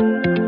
Our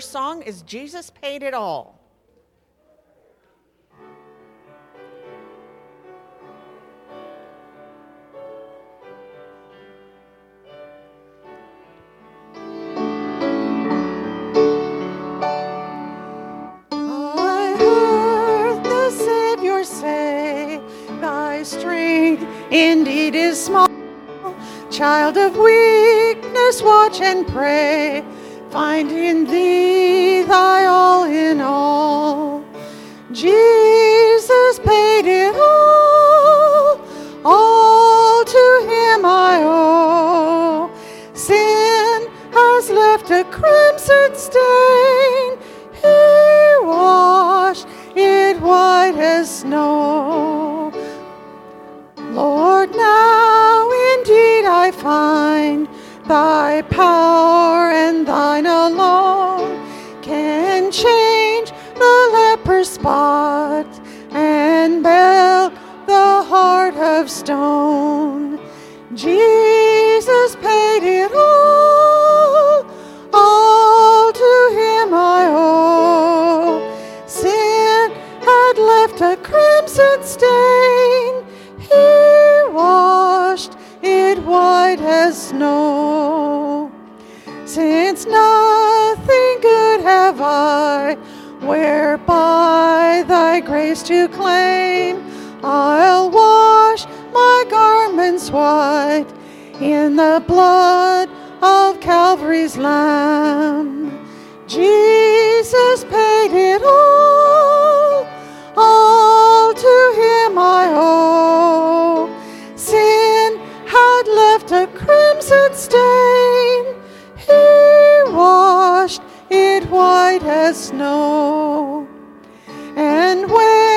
first song is Jesus Paid It All. Oh, strength indeed is small. Child of weakness, watch and pray. Find in thee thy to claim, I'll wash my garments white in the blood of Calvary's Lamb. Jesus paid it all, all to him I owe. Sin had left a crimson stain, he washed it white as snow. And when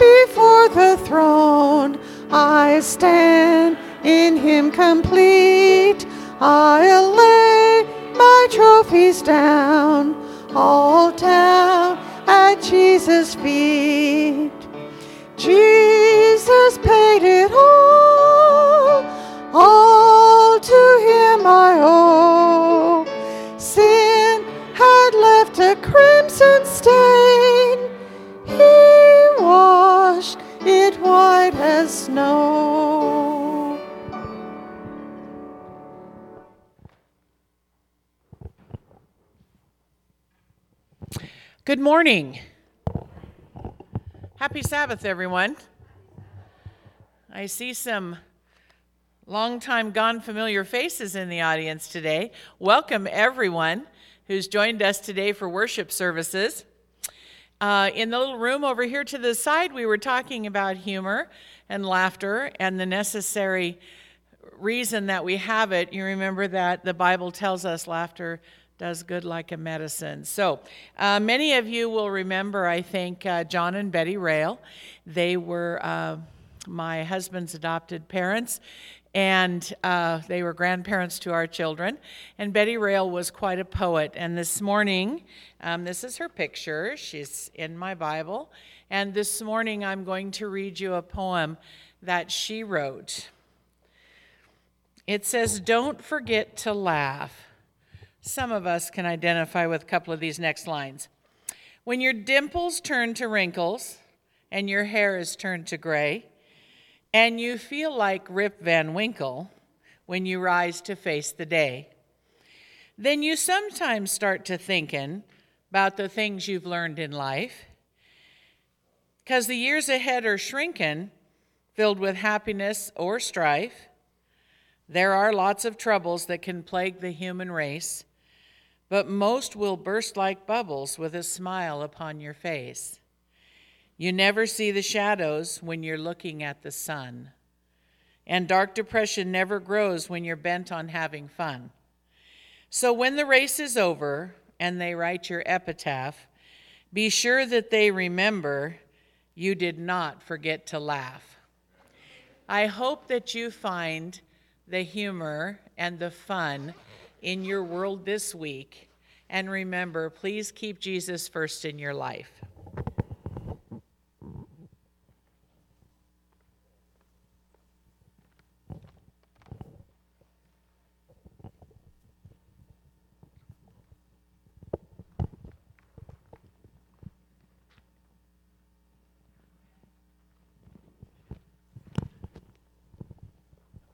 before the throne I stand in him complete, I'll lay my trophies down, all down at Jesus' feet. Jesus paid it all, all to him I owe. Sin had left a crimson stain, white as snow. Good morning. Happy Sabbath, everyone. I see some long time gone familiar faces in the audience today. Welcome, everyone who's joined us today for worship services. Uh, in the little room over here to the side, we were talking about humor and laughter and the necessary reason that we have it. You remember that the Bible tells us laughter does good like a medicine. So, uh, many of you will remember, I think, uh, John and Betty Rail. They were uh, my husband's adopted parents, and uh, they were grandparents to our children. And Betty Rail was quite a poet. And this morning, um, this is her picture. She's in my Bible. And this morning, I'm going to read you a poem that she wrote. It says, Don't forget to laugh. Some of us can identify with a couple of these next lines. When your dimples turn to wrinkles and your hair is turned to gray, and you feel like Rip Van Winkle when you rise to face the day, then you sometimes start to thinking about the things you've learned in life. Because the years ahead are shrinking, filled with happiness or strife. There are lots of troubles that can plague the human race but most will burst like bubbles with a smile upon your face. You never see the shadows when you're looking at the sun. And dark depression never grows when you're bent on having fun. So when the race is over and they write your epitaph, be sure that they remember you did not forget to laugh. I hope that you find the humor and the fun in your world this week. And remember, please keep Jesus first in your life.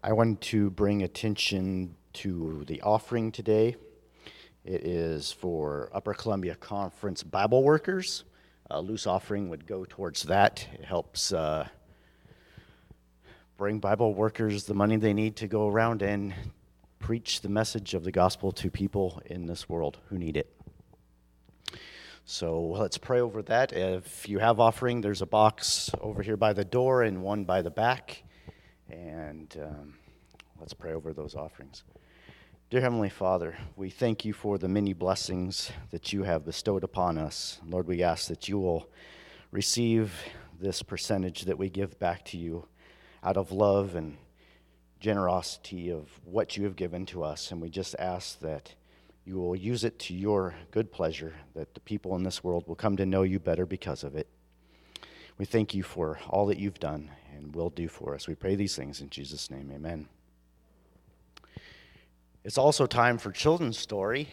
I want to bring attention to the offering today. It is for Upper Columbia Conference Bible workers. A loose offering would go towards that. It helps uh, bring Bible workers the money they need to go around and preach the message of the gospel to people in this world who need it. So let's pray over that. If you have offering, there's a box over here by the door and one by the back. And um, let's pray over those offerings. Dear Heavenly Father, we thank you for the many blessings that you have bestowed upon us. Lord, we ask that you will receive this percentage that we give back to you out of love and generosity of what you have given to us. And we just ask that you will use it to your good pleasure, that the people in this world will come to know you better because of it. We thank you for all that you've done and will do for us. We pray these things in Jesus' name. Amen. It's also time for children's story,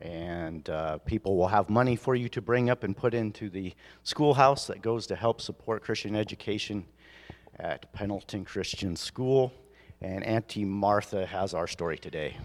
and uh, people will have money for you to bring up and put into the schoolhouse that goes to help support Christian education at Pendleton Christian School. And Auntie Martha has our story today.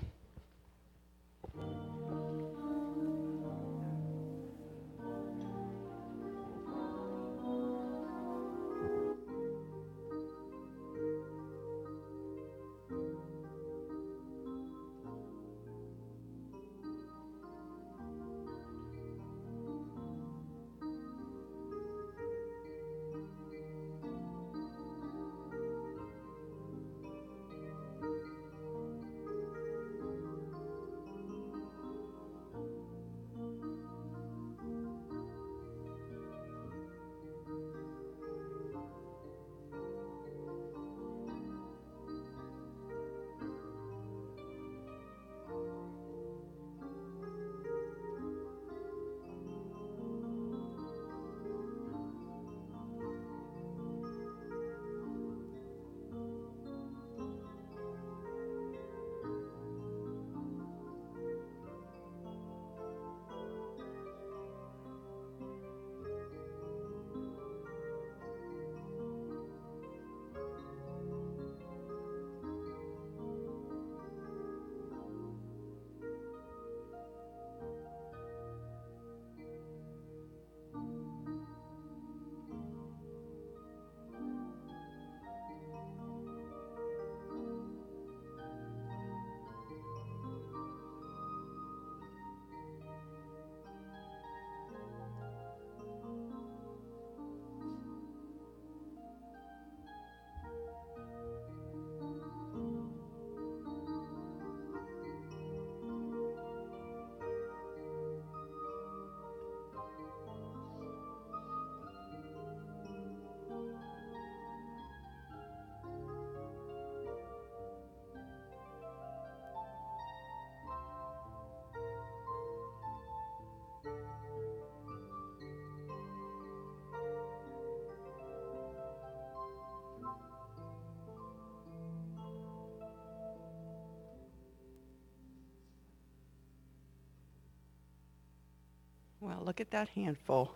Well, look at that handful.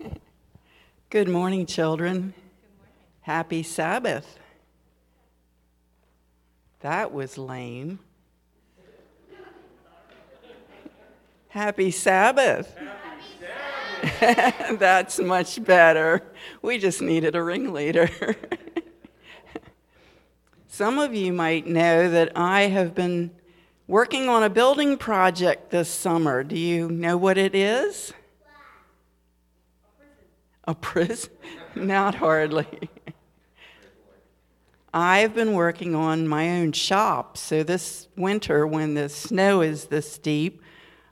Good morning, children. Good morning. Happy Sabbath. That was lame. Happy Sabbath. Happy Sabbath. That's much better. We just needed a ringleader. Some of you might know that I have been working on a building project this summer. Do you know what it is? A prison? Not hardly. I've been working on my own shop. So this winter, when the snow is this deep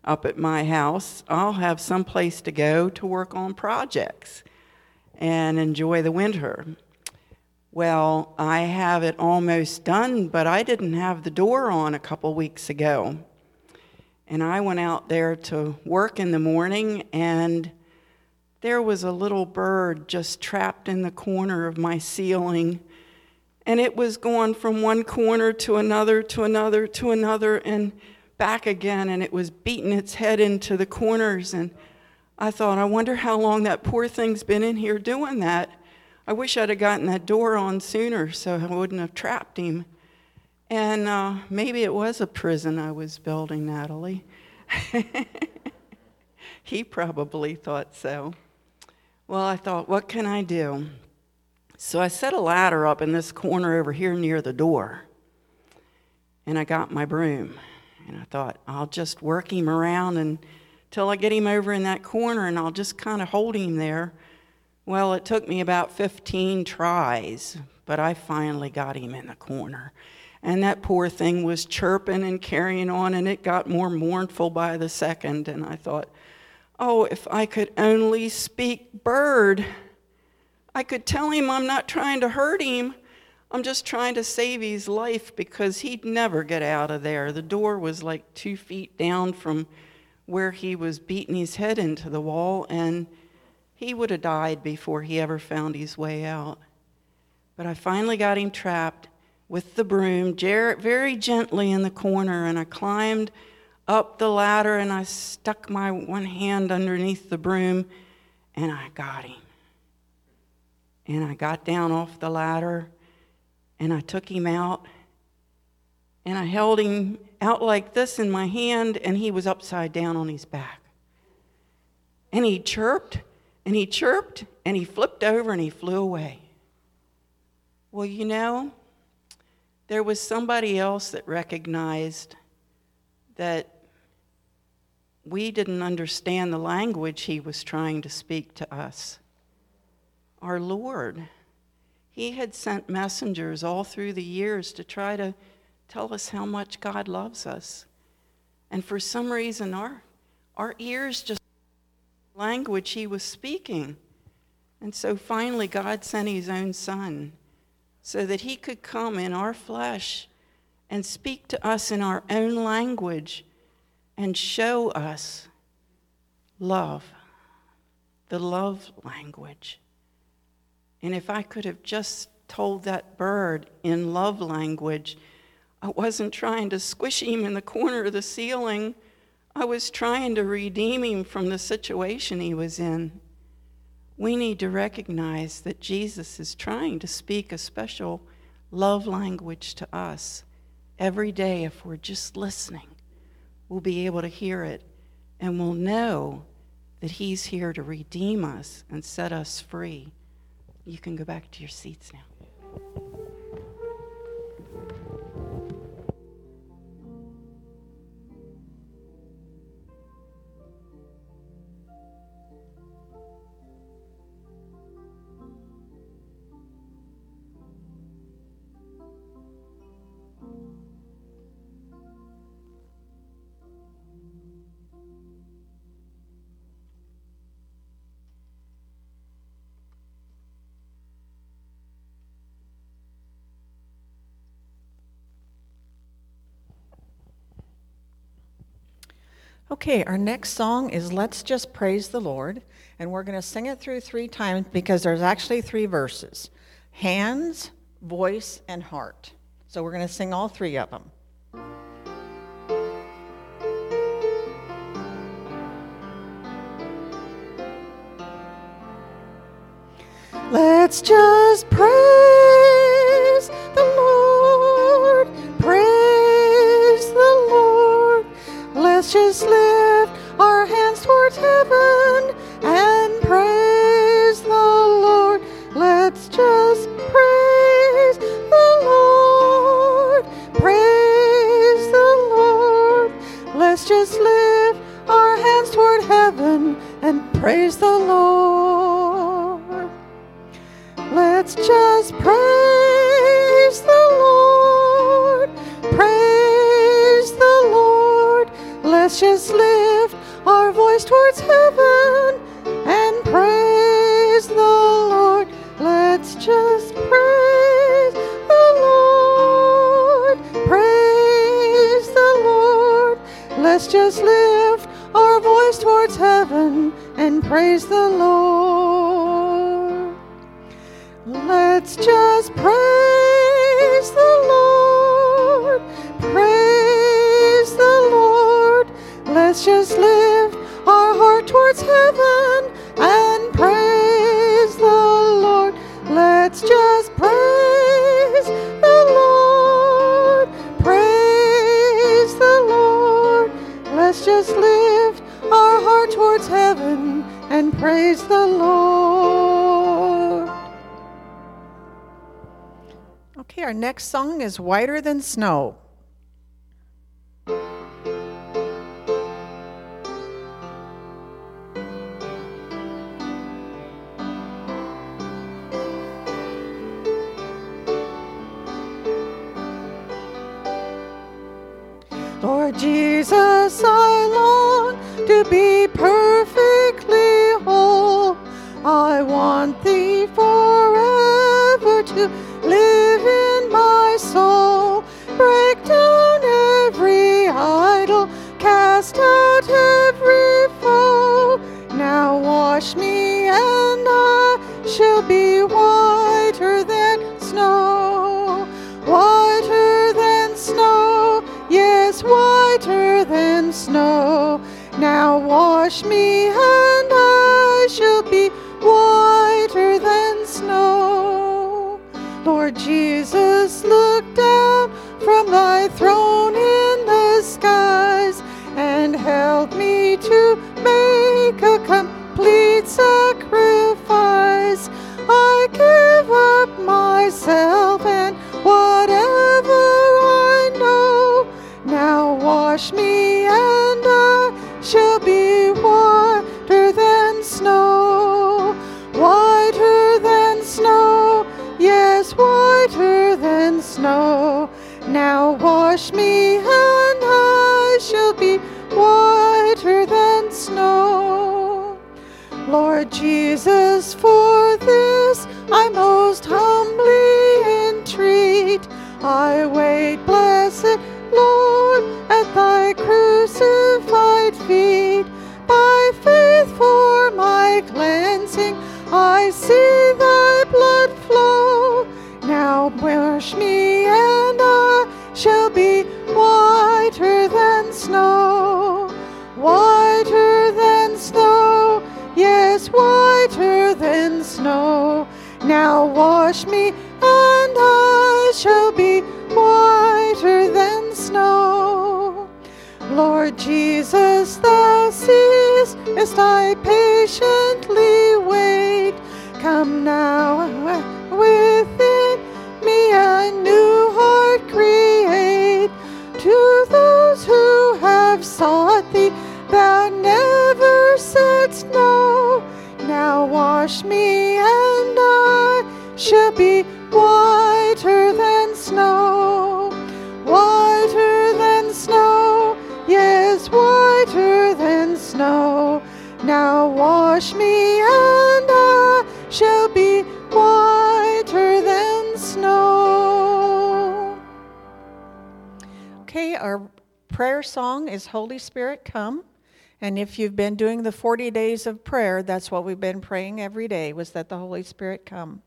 up at my house, I'll have some place to go to work on projects and enjoy the winter. Well, I have it almost done, but I didn't have the door on a couple weeks ago. And I went out there to work in the morning, and there was a little bird just trapped in the corner of my ceiling. And it was going from one corner to another, to another, to another, and back again. And it was beating its head into the corners. And I thought, I wonder how long that poor thing's been in here doing that. I wish I'd have gotten that door on sooner so I wouldn't have trapped him. And uh, maybe it was a prison I was building, Natalie. he probably thought so. Well, I thought, what can I do? So I set a ladder up in this corner over here near the door. And I got my broom. And I thought, I'll just work him around until I get him over in that corner and I'll just kind of hold him there well, it took me about 15 tries, but I finally got him in the corner. And that poor thing was chirping and carrying on, and it got more mournful by the second. And I thought, oh, if I could only speak bird, I could tell him I'm not trying to hurt him. I'm just trying to save his life because he'd never get out of there. The door was like two feet down from where he was beating his head into the wall, and he would have died before he ever found his way out. But I finally got him trapped with the broom very gently in the corner, and I climbed up the ladder and I stuck my one hand underneath the broom and I got him. And I got down off the ladder and I took him out and I held him out like this in my hand and he was upside down on his back. And he chirped and he chirped and he flipped over and he flew away. Well, you know, there was somebody else that recognized that we didn't understand the language he was trying to speak to us. Our Lord. He had sent messengers all through the years to try to tell us how much God loves us. And for some reason, our, our ears just language he was speaking. And so finally, God sent his own son so that he could come in our flesh and speak to us in our own language and show us love, the love language. And if I could have just told that bird in love language, I wasn't trying to squish him in the corner of the ceiling I was trying to redeem him from the situation he was in. We need to recognize that Jesus is trying to speak a special love language to us every day if we're just listening. We'll be able to hear it and we'll know that He's here to redeem us and set us free. You can go back to your seats now. Okay, our next song is Let's Just Praise the Lord, and we're going to sing it through three times because there's actually three verses hands, voice, and heart. So we're going to sing all three of them. Let's just praise Let's just lift our hands towards heaven and praise the Lord. Let's just praise the Lord, praise the Lord. Let's just lift our hands toward heaven and praise the Lord. Praise the Lord. Praise the Lord. Okay, our next song is Whiter Than Snow. snow. Now wash me, and I shall be whiter than snow. Okay, our prayer song is Holy Spirit, come. And if you've been doing the 40 days of prayer, that's what we've been praying every day was that the Holy Spirit come.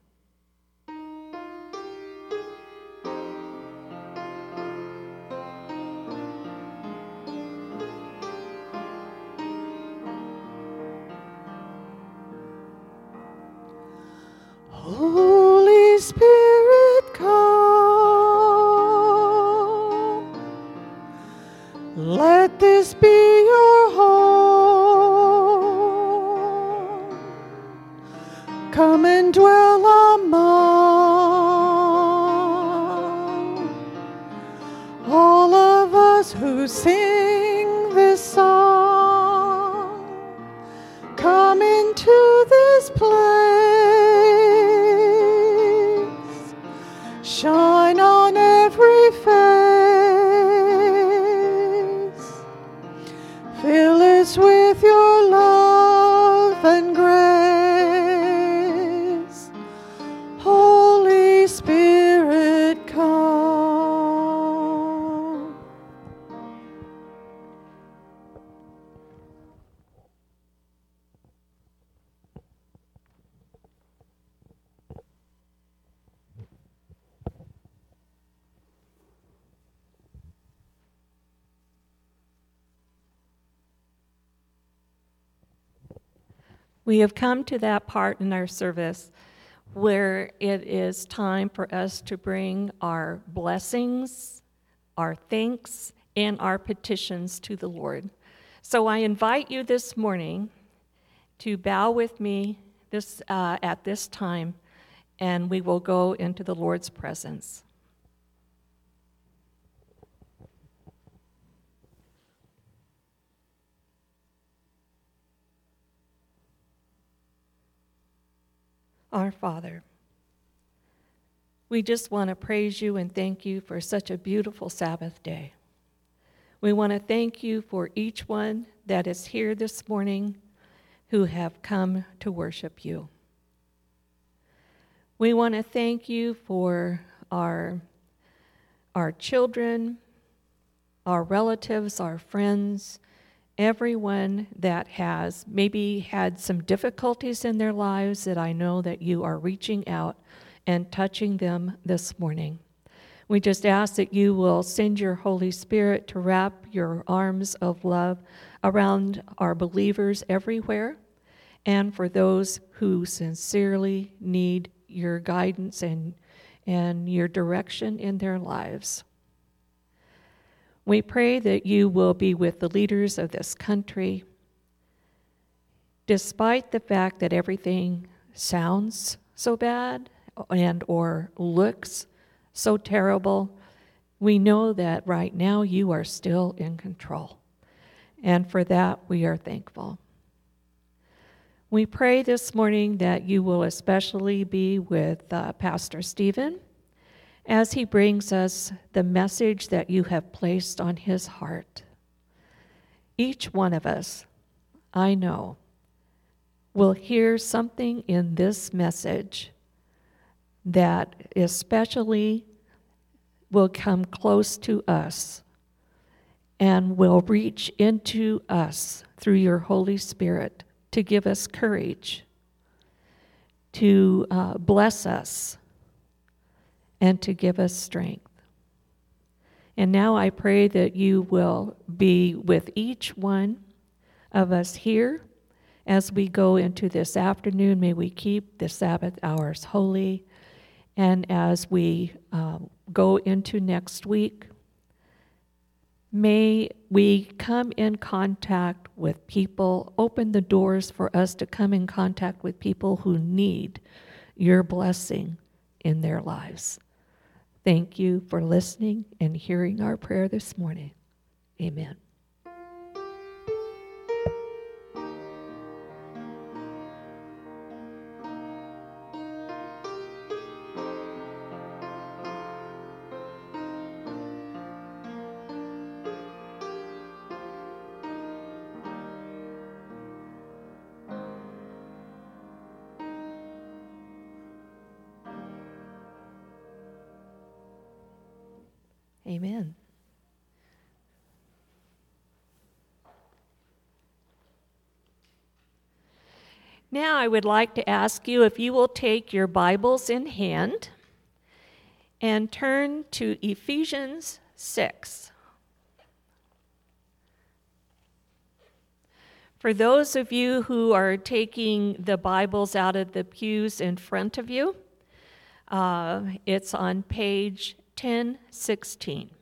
We have come to that part in our service where it is time for us to bring our blessings, our thanks, and our petitions to the Lord. So I invite you this morning to bow with me this, uh, at this time, and we will go into the Lord's presence. Our Father, we just want to praise you and thank you for such a beautiful Sabbath day. We want to thank you for each one that is here this morning who have come to worship you. We want to thank you for our, our children, our relatives, our friends, everyone that has maybe had some difficulties in their lives that I know that you are reaching out and touching them this morning. We just ask that you will send your Holy Spirit to wrap your arms of love around our believers everywhere and for those who sincerely need your guidance and, and your direction in their lives. We pray that you will be with the leaders of this country. Despite the fact that everything sounds so bad and or looks so terrible, we know that right now you are still in control. And for that, we are thankful. We pray this morning that you will especially be with uh, Pastor Stephen as he brings us the message that you have placed on his heart. Each one of us, I know, will hear something in this message that especially will come close to us and will reach into us through your Holy Spirit to give us courage, to uh, bless us and to give us strength. And now I pray that you will be with each one of us here as we go into this afternoon. May we keep the Sabbath hours holy. And as we uh, go into next week, may we come in contact with people, open the doors for us to come in contact with people who need your blessing in their lives. Thank you for listening and hearing our prayer this morning. Amen. I would like to ask you if you will take your Bibles in hand and turn to Ephesians 6. For those of you who are taking the Bibles out of the pews in front of you, uh, it's on page 10:16.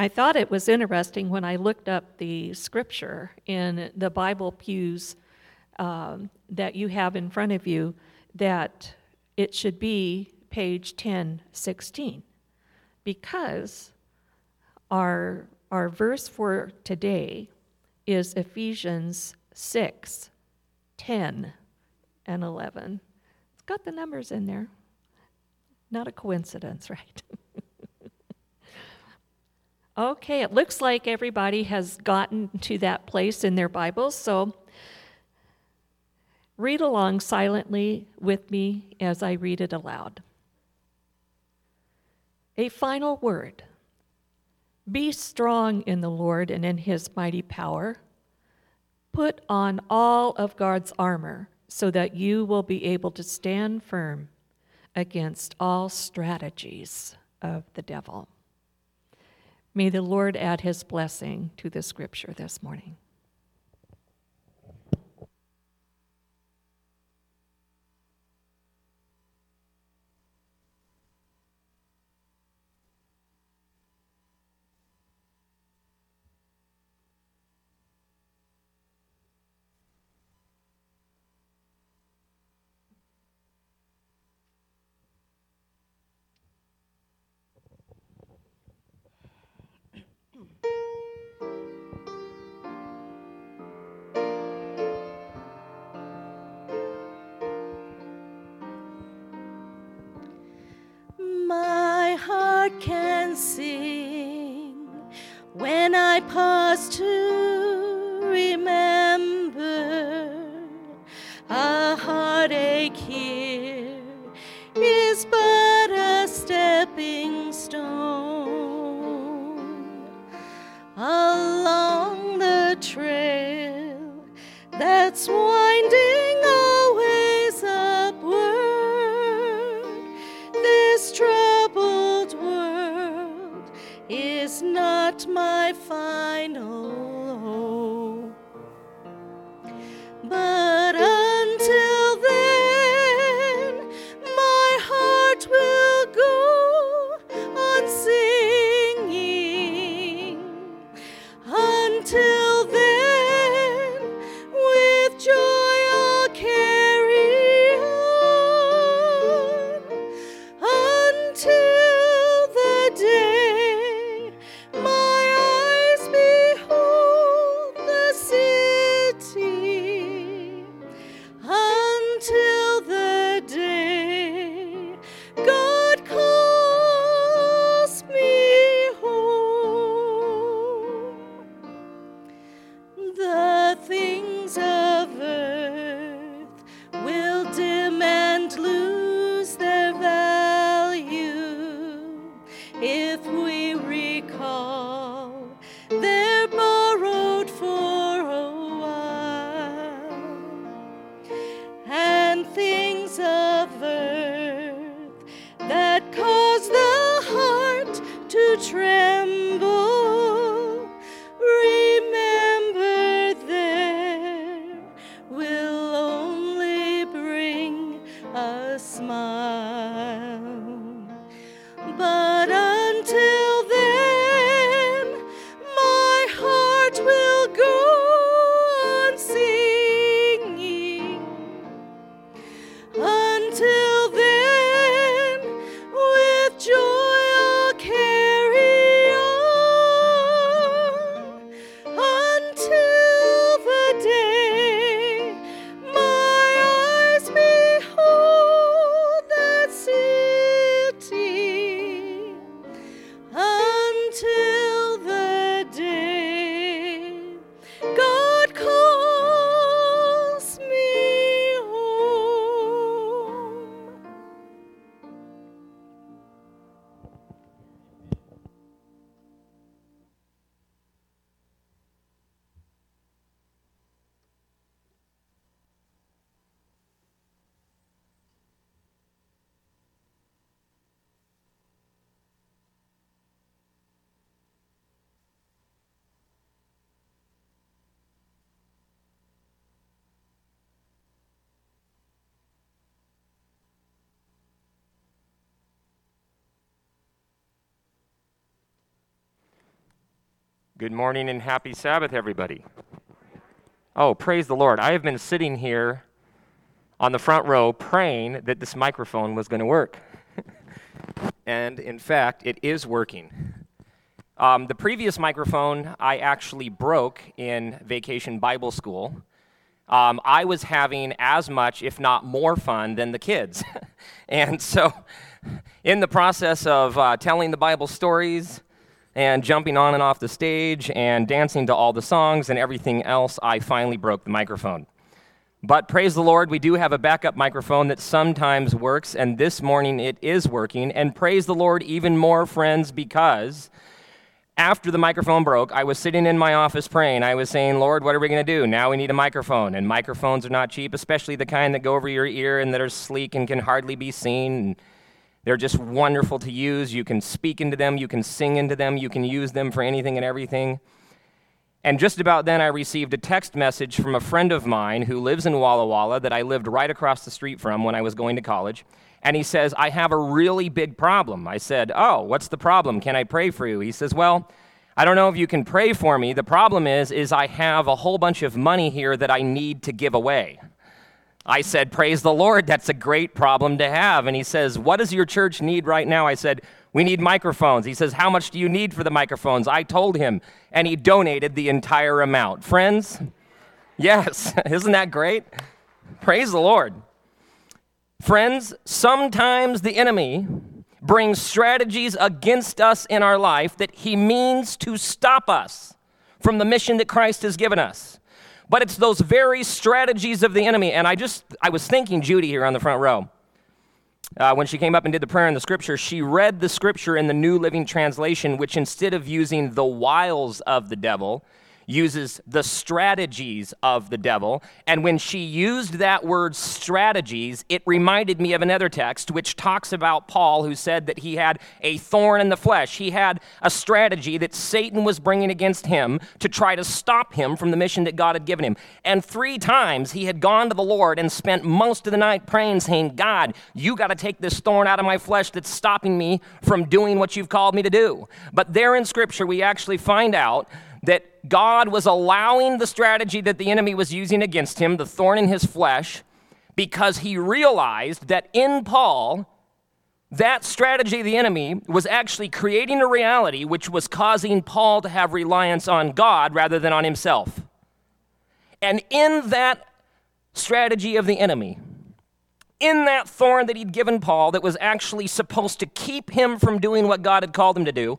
I thought it was interesting when I looked up the scripture in the Bible pews um, that you have in front of you that it should be page 1016 because our, our verse for today is Ephesians 6 10 and 11. It's got the numbers in there. Not a coincidence, right? Okay, it looks like everybody has gotten to that place in their Bibles, so read along silently with me as I read it aloud. A final word Be strong in the Lord and in his mighty power. Put on all of God's armor so that you will be able to stand firm against all strategies of the devil. May the Lord add his blessing to the scripture this morning. Smile. Good morning and happy Sabbath, everybody. Oh, praise the Lord. I have been sitting here on the front row praying that this microphone was going to work. and in fact, it is working. Um, the previous microphone I actually broke in vacation Bible school. Um, I was having as much, if not more, fun than the kids. and so, in the process of uh, telling the Bible stories, and jumping on and off the stage and dancing to all the songs and everything else, I finally broke the microphone. But praise the Lord, we do have a backup microphone that sometimes works, and this morning it is working. And praise the Lord even more, friends, because after the microphone broke, I was sitting in my office praying. I was saying, Lord, what are we going to do? Now we need a microphone. And microphones are not cheap, especially the kind that go over your ear and that are sleek and can hardly be seen. They're just wonderful to use. You can speak into them, you can sing into them, you can use them for anything and everything. And just about then, I received a text message from a friend of mine who lives in Walla Walla that I lived right across the street from when I was going to college. And he says, I have a really big problem. I said, Oh, what's the problem? Can I pray for you? He says, Well, I don't know if you can pray for me. The problem is, is I have a whole bunch of money here that I need to give away. I said, Praise the Lord, that's a great problem to have. And he says, What does your church need right now? I said, We need microphones. He says, How much do you need for the microphones? I told him, and he donated the entire amount. Friends, yes, isn't that great? Praise the Lord. Friends, sometimes the enemy brings strategies against us in our life that he means to stop us. from the mission that Christ has given us. But it's those very strategies of the enemy. And I just, I was thinking Judy here on the front row. Uh, when she came up and did the prayer in the scripture, she read the scripture in the New Living Translation, which instead of using the wiles of the devil, uses the strategies of the devil. And when she used that word strategies, it reminded me of another text which talks about Paul, who said that he had a thorn in the flesh. He had a strategy that Satan was bringing against him to try to stop him from the mission that God had given him. And three times he had gone to the Lord and spent most of the night praying, saying, God, you got to take this thorn out of my flesh that's stopping me from doing what you've called me to do. But there in Scripture, we actually find out that God was allowing the strategy that the enemy was using against him, the thorn in his flesh, because he realized that in Paul, that strategy of the enemy was actually creating a reality which was causing Paul to have reliance on God rather than on himself. And in that strategy of the enemy, in that thorn that he'd given Paul that was actually supposed to keep him from doing what God had called him to do,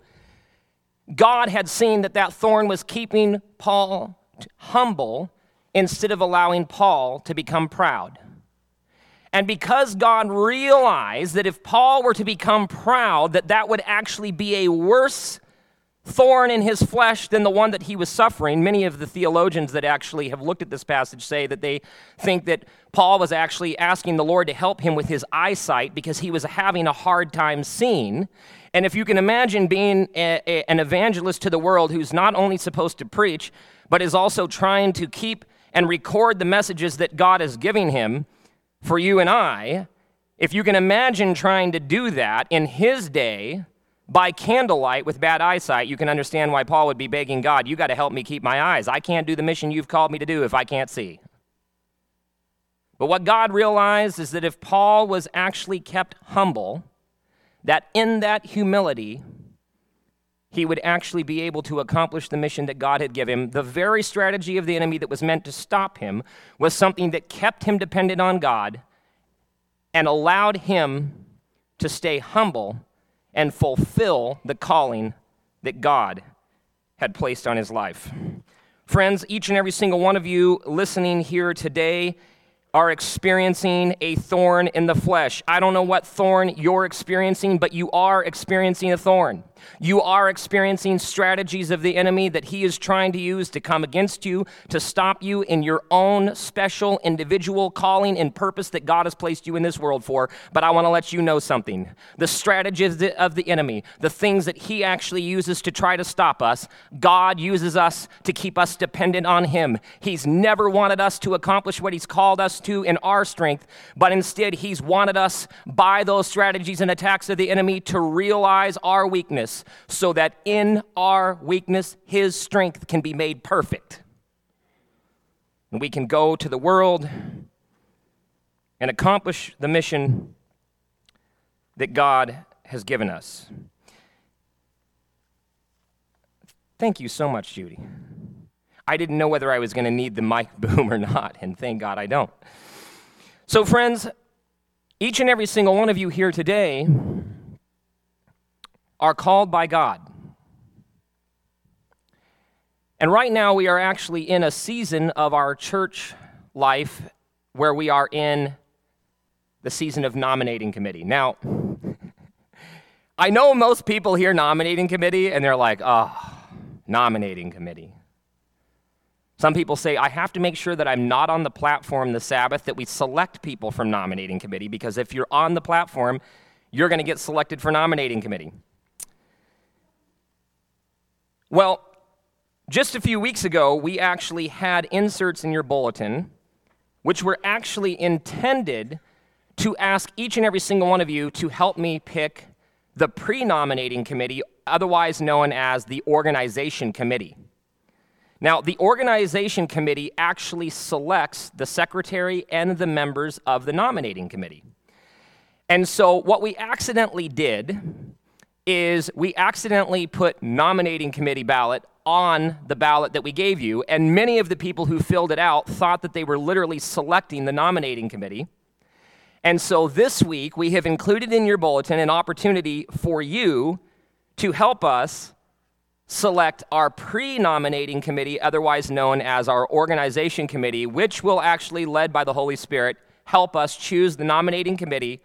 God had seen that that thorn was keeping Paul humble instead of allowing Paul to become proud. And because God realized that if Paul were to become proud, that that would actually be a worse thorn in his flesh than the one that he was suffering. Many of the theologians that actually have looked at this passage say that they think that Paul was actually asking the Lord to help him with his eyesight because he was having a hard time seeing. And if you can imagine being a, a, an evangelist to the world who's not only supposed to preach, but is also trying to keep and record the messages that God is giving him for you and I, if you can imagine trying to do that in his day by candlelight with bad eyesight, you can understand why Paul would be begging God, You got to help me keep my eyes. I can't do the mission you've called me to do if I can't see. But what God realized is that if Paul was actually kept humble, that in that humility, he would actually be able to accomplish the mission that God had given him. The very strategy of the enemy that was meant to stop him was something that kept him dependent on God and allowed him to stay humble and fulfill the calling that God had placed on his life. Friends, each and every single one of you listening here today are experiencing a thorn in the flesh. I don't know what thorn you're experiencing, but you are experiencing a thorn. You are experiencing strategies of the enemy that he is trying to use to come against you, to stop you in your own special individual calling and purpose that God has placed you in this world for. But I want to let you know something. The strategies of the enemy, the things that he actually uses to try to stop us, God uses us to keep us dependent on him. He's never wanted us to accomplish what he's called us to in our strength, but instead he's wanted us by those strategies and attacks of the enemy to realize our weakness weakness, so that in our weakness, His strength can be made perfect. And we can go to the world and accomplish the mission that God has given us. Thank you so much, Judy. I didn't know whether I was going to need the mic boom or not, and thank God I don't. So, friends, each and every single one of you here today are called by God. And right now, we are actually in a season of our church life where we are in the season of nominating committee. Now, I know most people hear nominating committee and they're like, oh, nominating committee. Some people say, I have to make sure that I'm not on the platform the Sabbath, that we select people from nominating committee, because if you're on the platform, you're going to get selected for nominating committee. Well, just a few weeks ago, we actually had inserts in your bulletin which were actually intended to ask each and every single one of you to help me pick the pre nominating committee, otherwise known as the organization committee. Now, the organization committee actually selects the secretary and the members of the nominating committee. And so, what we accidentally did is we accidentally put nominating committee ballot on the ballot that we gave you, and many of the people who filled it out thought that they were literally selecting the nominating committee. And so this week, we have included in your bulletin an opportunity for you to help us select our pre nominating committee, otherwise known as our organization committee, which will actually, led by the Holy Spirit, help us choose the nominating committee,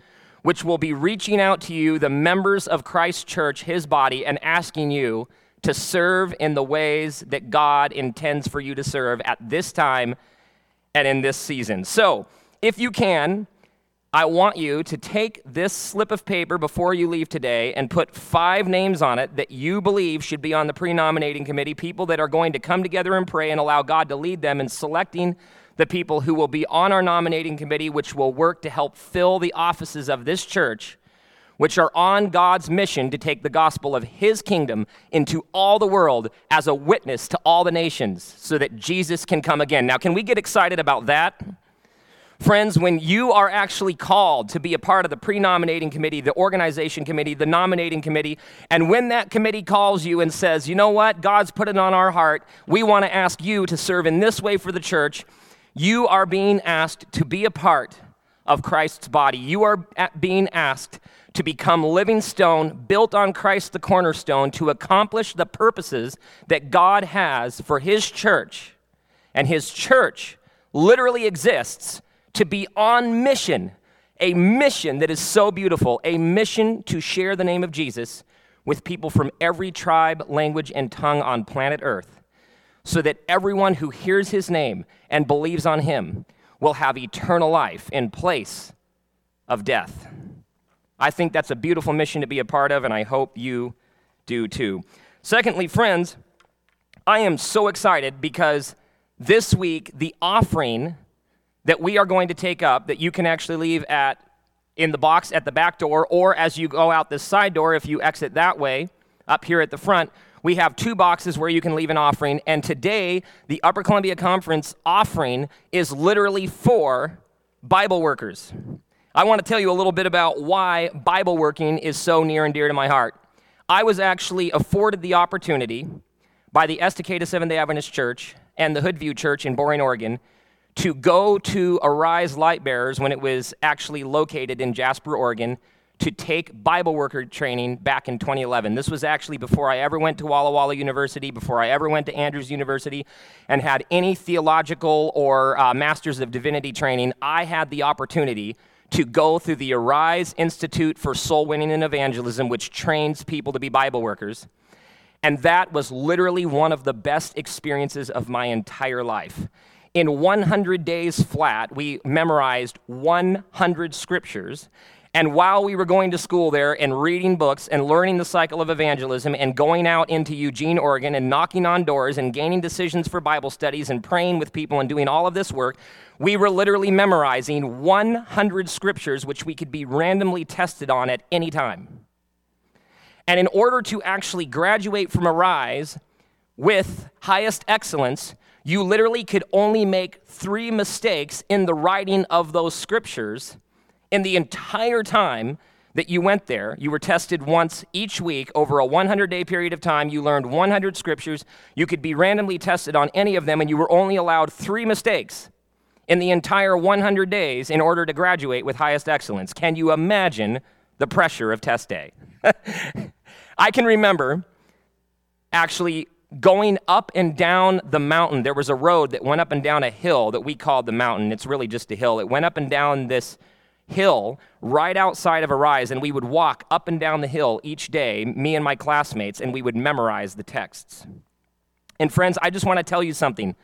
which will be reaching out to you, the members of Christ Church, his body, and asking you to serve in the ways that God intends for you to serve at this time and in this season. So, if you can, I want you to take this slip of paper before you leave today and put five names on it that you believe should be on the pre nominating committee, people that are going to come together and pray and allow God to lead them in selecting the people who will be on our nominating committee, which will work to help fill the offices of this church, which are on God's mission to take the gospel of His kingdom into all the world as a witness to all the nations so that Jesus can come again. Now, can we get excited about that? Friends, when you are actually called to be a part of the pre nominating committee, the organization committee, the nominating committee, and when that committee calls you and says, you know what, God's put it on our heart, we want to ask you to serve in this way for the church, you are being asked to be a part of Christ's body. You are being asked to become living stone built on Christ the cornerstone to accomplish the purposes that God has for his church. And his church literally exists to be on mission, a mission that is so beautiful, a mission to share the name of Jesus with people from every tribe, language, and tongue on planet Earth, so that everyone who hears his name and believes on him will have eternal life in place of death. I think that's a beautiful mission to be a part of, and I hope you do too. Secondly, friends, I am so excited because this week the offering that we are going to take up that you can actually leave at in the box at the back door or as you go out this side door if you exit that way up here at the front we have two boxes where you can leave an offering and today the upper columbia conference offering is literally for bible workers. I want to tell you a little bit about why bible working is so near and dear to my heart. I was actually afforded the opportunity by the estacada seventh day adventist church and the hoodview church in boring oregon to go to Arise Light Bearers when it was actually located in Jasper, Oregon, to take Bible worker training back in 2011. This was actually before I ever went to Walla Walla University, before I ever went to Andrews University, and had any theological or uh, Masters of Divinity training. I had the opportunity to go through the Arise Institute for Soul Winning and Evangelism, which trains people to be Bible workers. And that was literally one of the best experiences of my entire life in 100 days flat, we memorized 100 scriptures. And while we were going to school there and reading books and learning the cycle of evangelism and going out into Eugene, Oregon and knocking on doors and gaining decisions for Bible studies and praying with people and doing all of this work, we were literally memorizing 100 scriptures which we could be randomly tested on at any time. And in order to actually graduate from Arise with highest excellence, you literally could only make three mistakes in the writing of those scriptures in the entire time that you went there. You were tested once each week over a 100 day period of time. You learned 100 scriptures. You could be randomly tested on any of them, and you were only allowed three mistakes in the entire 100 days in order to graduate with highest excellence. Can you imagine the pressure of test day? I can remember actually going up and down the mountain. There was a road that went up and down a hill that we called the mountain. It's really just a hill. It went up and down this hill right outside of Arise, and we would walk up and down the hill each day, me and my classmates, and we would memorize the texts. And friends, I just want to tell you something.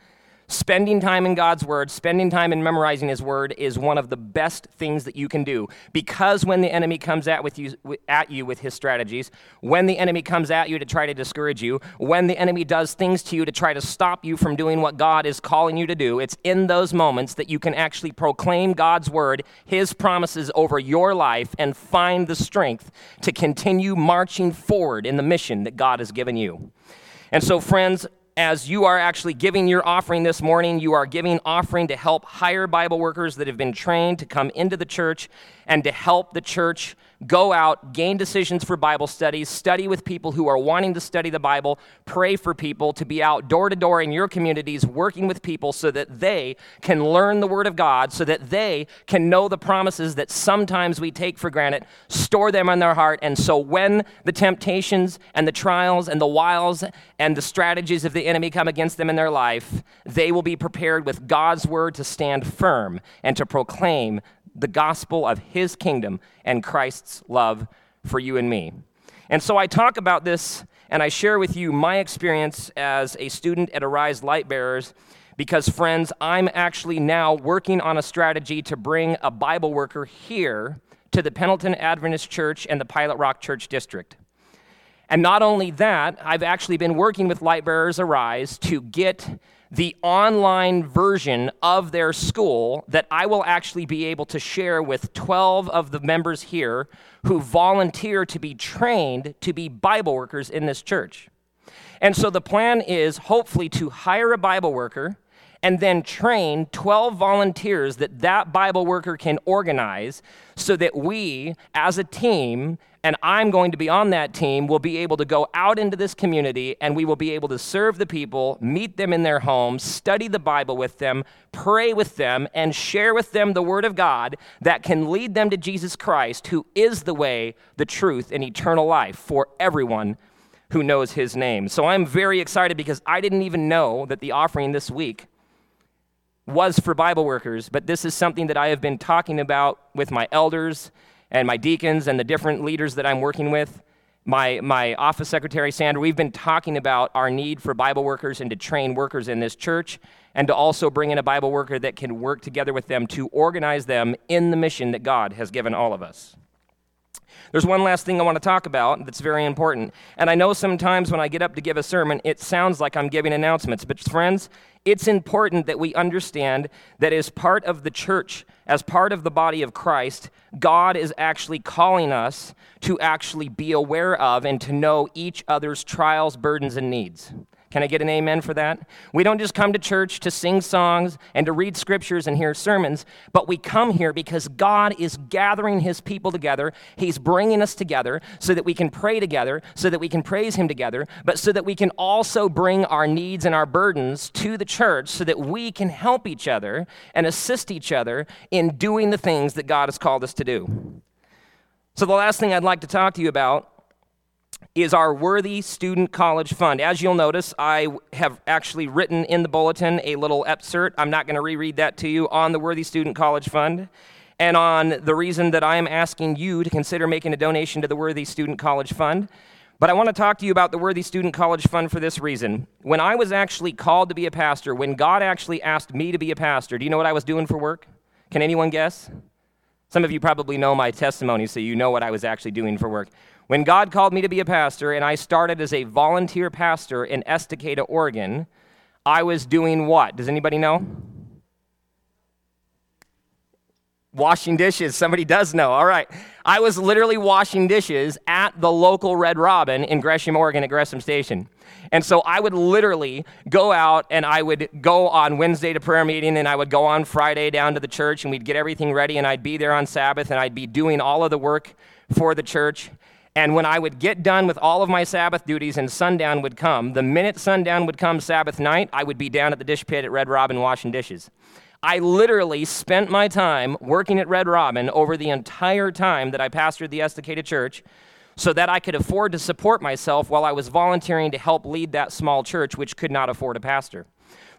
Spending time in God's Word, spending time in memorizing His Word is one of the best things that you can do. Because when the enemy comes at, with you, at you with his strategies, when the enemy comes at you to try to discourage you, when the enemy does things to you to try to stop you from doing what God is calling you to do, it's in those moments that you can actually proclaim God's Word, His promises over your life, and find the strength to continue marching forward in the mission that God has given you. And so, friends, as you are actually giving your offering this morning, you are giving offering to help hire Bible workers that have been trained to come into the church and to help the church go out, gain decisions for Bible studies, study with people who are wanting to study the Bible, pray for people, to be out door to door in your communities working with people so that they can learn the Word of God, so that they can know the promises that sometimes we take for granted, store them in their heart, and so when the temptations and the trials and the wiles and the strategies of the enemy come against them in their life, they will be prepared with God's Word to stand firm and to proclaim the gospel of his kingdom and Christ's love for you and me. And so I talk about this and I share with you my experience as a student at Arise Lightbearers because, friends, I'm actually now working on a strategy to bring a Bible worker here to the Pendleton Adventist Church and the Pilot Rock Church District. And not only that, I've actually been working with Lightbearers Arise to get the online version of their school that I will actually be able to share with 12 of the members here who volunteer to be trained to be Bible workers in this church. And so the plan is hopefully to hire a Bible worker and then train 12 volunteers that that Bible worker can organize so that we as a team and I'm going to be on that team, will be able to go out into this community and we will be able to serve the people, meet them in their homes, study the Bible with them, pray with them, and share with them the Word of God that can lead them to Jesus Christ, who is the way, the truth, and eternal life for everyone who knows His name. So I'm very excited because I didn't even know that the offering this week was for Bible workers, but this is something that I have been talking about with my elders and my deacons and the different leaders that I'm working with, my, my office secretary, Sandra, we've been talking about our need for Bible workers and to train workers in this church and to also bring in a Bible worker that can work together with them to organize them in the mission that God has given all of us. There's one last thing I want to talk about that's very important. And I know sometimes when I get up to give a sermon, it sounds like I'm giving announcements. But, friends, it's important that we understand that as part of the church, as part of the body of Christ, God is actually calling us to actually be aware of and to know each other's trials, burdens, and needs. Can I get an amen for that? We don't just come to church to sing songs and to read scriptures and hear sermons, but we come here because God is gathering his people together. He's bringing us together so that we can pray together, so that we can praise him together, but so that we can also bring our needs and our burdens to the church so that we can help each other and assist each other in doing the things that God has called us to do. So, the last thing I'd like to talk to you about is our Worthy Student College Fund. As you'll notice, I have actually written in the bulletin a little excerpt. I'm not going to reread that to you on the Worthy Student College Fund and on the reason that I am asking you to consider making a donation to the Worthy Student College Fund. But I want to talk to you about the Worthy Student College Fund for this reason. When I was actually called to be a pastor, when God actually asked me to be a pastor, do you know what I was doing for work? Can anyone guess? Some of you probably know my testimony, so you know what I was actually doing for work. When God called me to be a pastor and I started as a volunteer pastor in Estacada, Oregon, I was doing what? Does anybody know? Washing dishes. Somebody does know. All right. I was literally washing dishes at the local Red Robin in Gresham, Oregon at Gresham Station. And so I would literally go out and I would go on Wednesday to prayer meeting and I would go on Friday down to the church and we'd get everything ready and I'd be there on Sabbath and I'd be doing all of the work for the church. And when I would get done with all of my Sabbath duties and sundown would come, the minute sundown would come Sabbath night, I would be down at the dish pit at Red Robin washing dishes. I literally spent my time working at Red Robin over the entire time that I pastored the Estacada Church so that I could afford to support myself while I was volunteering to help lead that small church, which could not afford a pastor.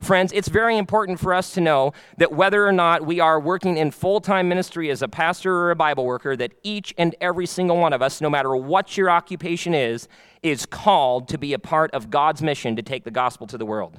Friends, it's very important for us to know that whether or not we are working in full time ministry as a pastor or a Bible worker, that each and every single one of us, no matter what your occupation is, is called to be a part of God's mission to take the gospel to the world.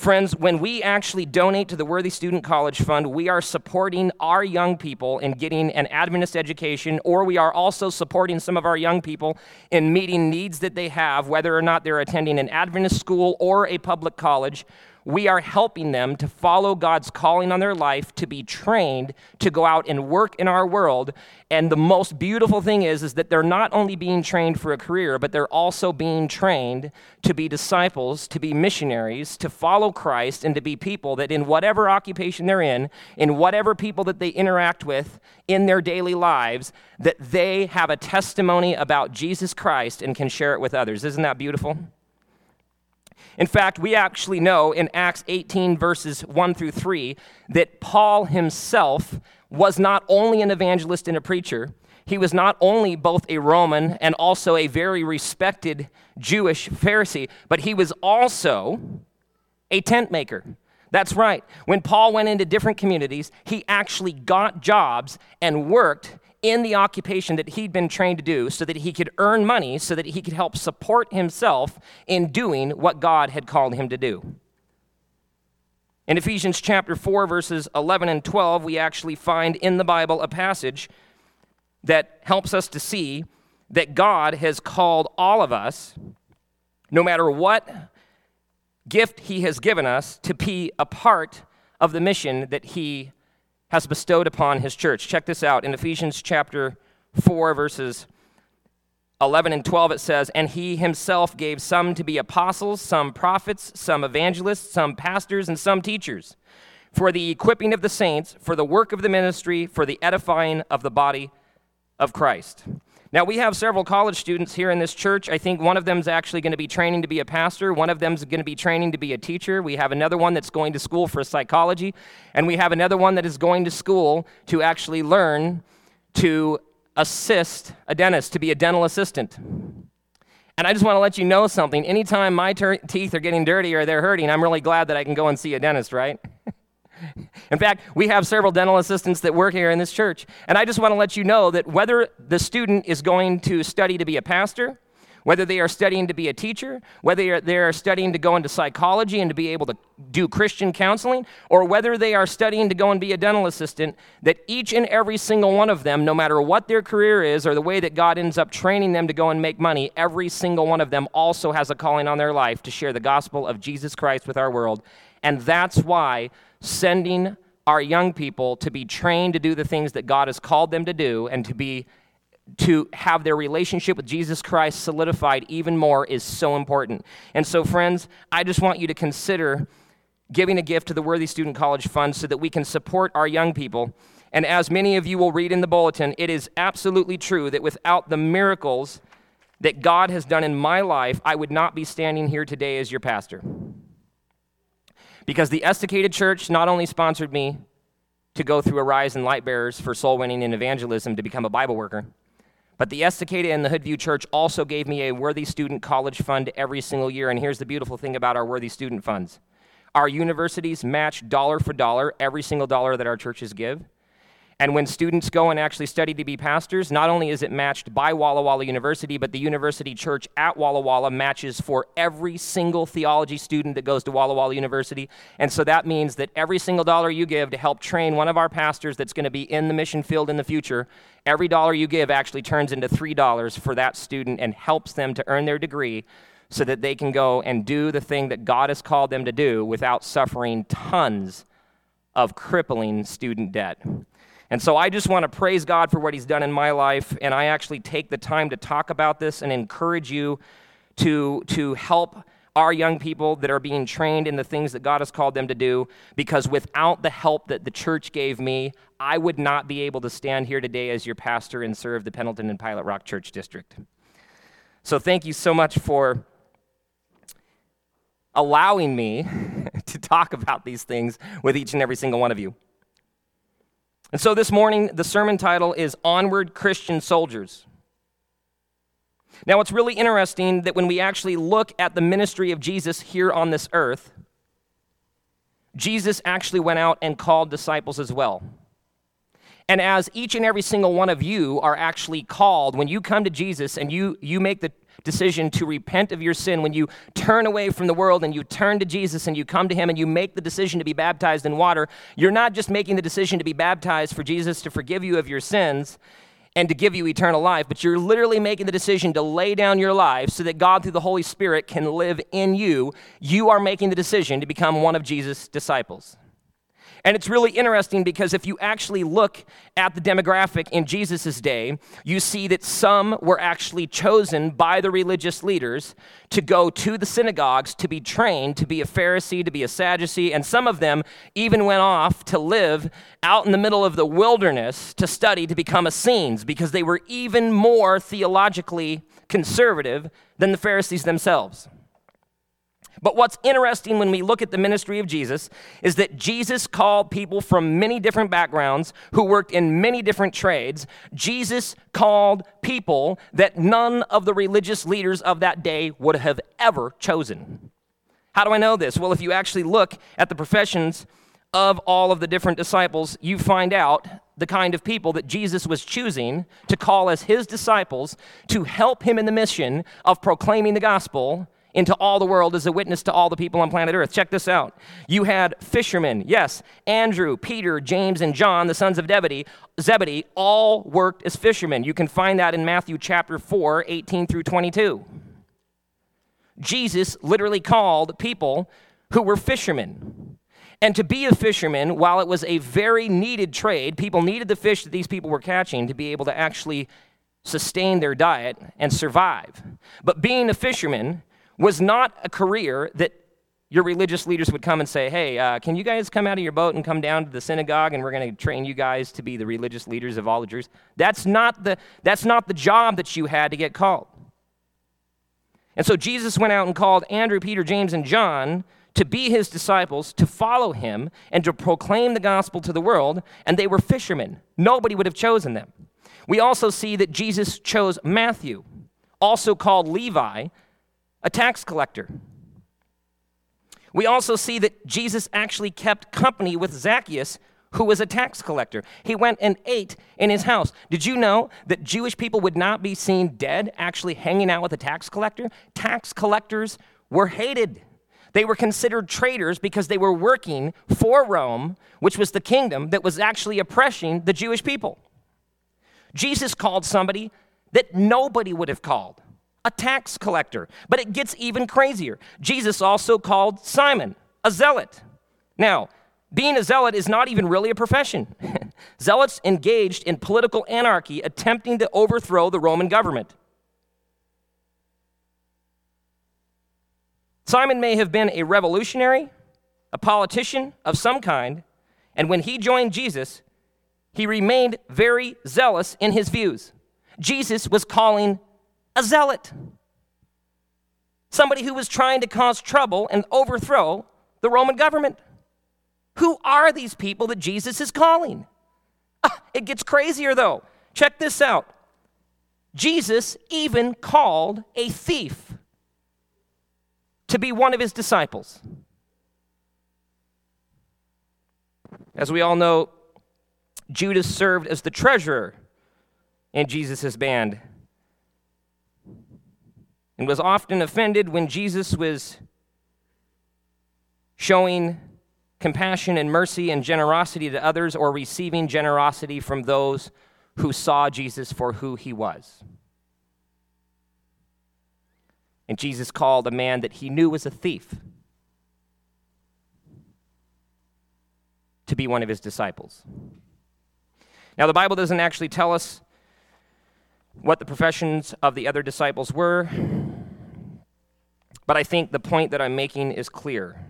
Friends, when we actually donate to the Worthy Student College Fund, we are supporting our young people in getting an Adventist education, or we are also supporting some of our young people in meeting needs that they have, whether or not they're attending an Adventist school or a public college. We are helping them to follow God's calling on their life, to be trained to go out and work in our world. And the most beautiful thing is, is that they're not only being trained for a career, but they're also being trained to be disciples, to be missionaries, to follow Christ, and to be people that in whatever occupation they're in, in whatever people that they interact with in their daily lives, that they have a testimony about Jesus Christ and can share it with others. Isn't that beautiful? In fact, we actually know in Acts 18, verses 1 through 3, that Paul himself was not only an evangelist and a preacher, he was not only both a Roman and also a very respected Jewish Pharisee, but he was also a tent maker. That's right. When Paul went into different communities, he actually got jobs and worked in the occupation that he'd been trained to do so that he could earn money, so that he could help support himself in doing what God had called him to do. In Ephesians chapter 4, verses 11 and 12, we actually find in the Bible a passage that helps us to see that God has called all of us, no matter what gift He has given us, to be a part of the mission that He has bestowed upon his church. Check this out in Ephesians chapter 4, verses 11 and 12, it says, And he himself gave some to be apostles, some prophets, some evangelists, some pastors, and some teachers, for the equipping of the saints, for the work of the ministry, for the edifying of the body of Christ. Now, we have several college students here in this church. I think one of them is actually going to be training to be a pastor. One of them is going to be training to be a teacher. We have another one that's going to school for psychology. And we have another one that is going to school to actually learn to assist a dentist, to be a dental assistant. And I just want to let you know something. Anytime my ter- teeth are getting dirty or they're hurting, I'm really glad that I can go and see a dentist, right? In fact, we have several dental assistants that work here in this church. And I just want to let you know that whether the student is going to study to be a pastor, whether they are studying to be a teacher, whether they are studying to go into psychology and to be able to do Christian counseling, or whether they are studying to go and be a dental assistant, that each and every single one of them, no matter what their career is or the way that God ends up training them to go and make money, every single one of them also has a calling on their life to share the gospel of Jesus Christ with our world. And that's why sending our young people to be trained to do the things that God has called them to do and to be to have their relationship with Jesus Christ solidified even more is so important. And so friends, I just want you to consider giving a gift to the Worthy Student College Fund so that we can support our young people. And as many of you will read in the bulletin, it is absolutely true that without the miracles that God has done in my life, I would not be standing here today as your pastor. Because the Estacada Church not only sponsored me to go through Arise in Light Bearers for soul winning and evangelism to become a Bible worker, but the Estacada and the Hoodview Church also gave me a Worthy Student College Fund every single year. And here's the beautiful thing about our Worthy Student Funds our universities match dollar for dollar every single dollar that our churches give. And when students go and actually study to be pastors, not only is it matched by Walla Walla University, but the university church at Walla Walla matches for every single theology student that goes to Walla Walla University. And so that means that every single dollar you give to help train one of our pastors that's going to be in the mission field in the future, every dollar you give actually turns into $3 for that student and helps them to earn their degree so that they can go and do the thing that God has called them to do without suffering tons of crippling student debt. And so I just want to praise God for what He's done in my life. And I actually take the time to talk about this and encourage you to, to help our young people that are being trained in the things that God has called them to do. Because without the help that the church gave me, I would not be able to stand here today as your pastor and serve the Pendleton and Pilot Rock Church District. So thank you so much for allowing me to talk about these things with each and every single one of you. And so this morning, the sermon title is Onward Christian Soldiers. Now, it's really interesting that when we actually look at the ministry of Jesus here on this earth, Jesus actually went out and called disciples as well. And as each and every single one of you are actually called, when you come to Jesus and you, you make the decision to repent of your sin, when you turn away from the world and you turn to Jesus and you come to Him and you make the decision to be baptized in water, you're not just making the decision to be baptized for Jesus to forgive you of your sins. and to give you eternal life, but you're literally making the decision to lay down your life so that God, through the Holy Spirit, can live in you. You are making the decision to become one of Jesus' disciples. And it's really interesting because if you actually look at the demographic in Jesus' day, you see that some were actually chosen by the religious leaders to go to the synagogues to be trained to be a Pharisee, to be a Sadducee, and some of them even went off to live out in the middle of the wilderness to study to become Essenes because they were even more theologically conservative than the Pharisees themselves. But what's interesting when we look at the ministry of Jesus is that Jesus called people from many different backgrounds who worked in many different trades. Jesus called people that none of the religious leaders of that day would have ever chosen. How do I know this? Well, if you actually look at the professions of all of the different disciples, you find out the kind of people that Jesus was choosing to call as his disciples to help him in the mission of proclaiming the gospel into all the world as a witness to all the people on planet Earth. Check this out. You had fishermen, yes, Andrew, Peter, James, and John, the sons of Zebedee, Zebedee, all worked as fishermen. You can find that in Matthew chapter 4, 18 through 22. Jesus literally called people who were fishermen. And to be a fisherman, while it was a very needed trade, people needed the fish that these people were catching to be able to actually sustain their diet and survive. But being a fisherman was not a career that your religious leaders would come and say, Hey, uh, can you guys come out of your boat and come down to the synagogue and we're going to train you guys to be the religious leaders of all the Jews? That's not the, that's not the job that you had to get called. And so Jesus went out and called Andrew, Peter, James, and John to be his disciples, to follow him, and to proclaim the gospel to the world, and they were fishermen. Nobody would have chosen them. We also see that Jesus chose Matthew, also called Levi, a tax collector. We also see that Jesus actually kept company with Zacchaeus, who was a tax collector. He went and ate in his house. Did you know that Jewish people would not be seen dead actually hanging out with a tax collector? Tax collectors were hated. They were considered traitors because they were working for Rome, which was the kingdom that was actually oppressing the Jewish people. Jesus called somebody that nobody would have called a tax collector. But it gets even crazier. Jesus also called Simon a zealot. Now, being a zealot is not even really a profession. Zealots engaged in political anarchy, attempting to overthrow the Roman government. Simon may have been a revolutionary, a politician of some kind, and when he joined Jesus, he remained very zealous in his views. Jesus was calling a zealot, somebody who was trying to cause trouble and overthrow the Roman government. Who are these people that Jesus is calling? Ah, it gets crazier though. Check this out. Jesus even called a thief to be one of his disciples. As we all know, Judas served as the treasurer in Jesus' band and was often offended when Jesus was showing compassion and mercy and generosity to others or receiving generosity from those who saw Jesus for who he was. And Jesus called a man that he knew was a thief to be one of his disciples. Now, the Bible doesn't actually tell us what the professions of the other disciples were. But I think the point that I'm making is clear.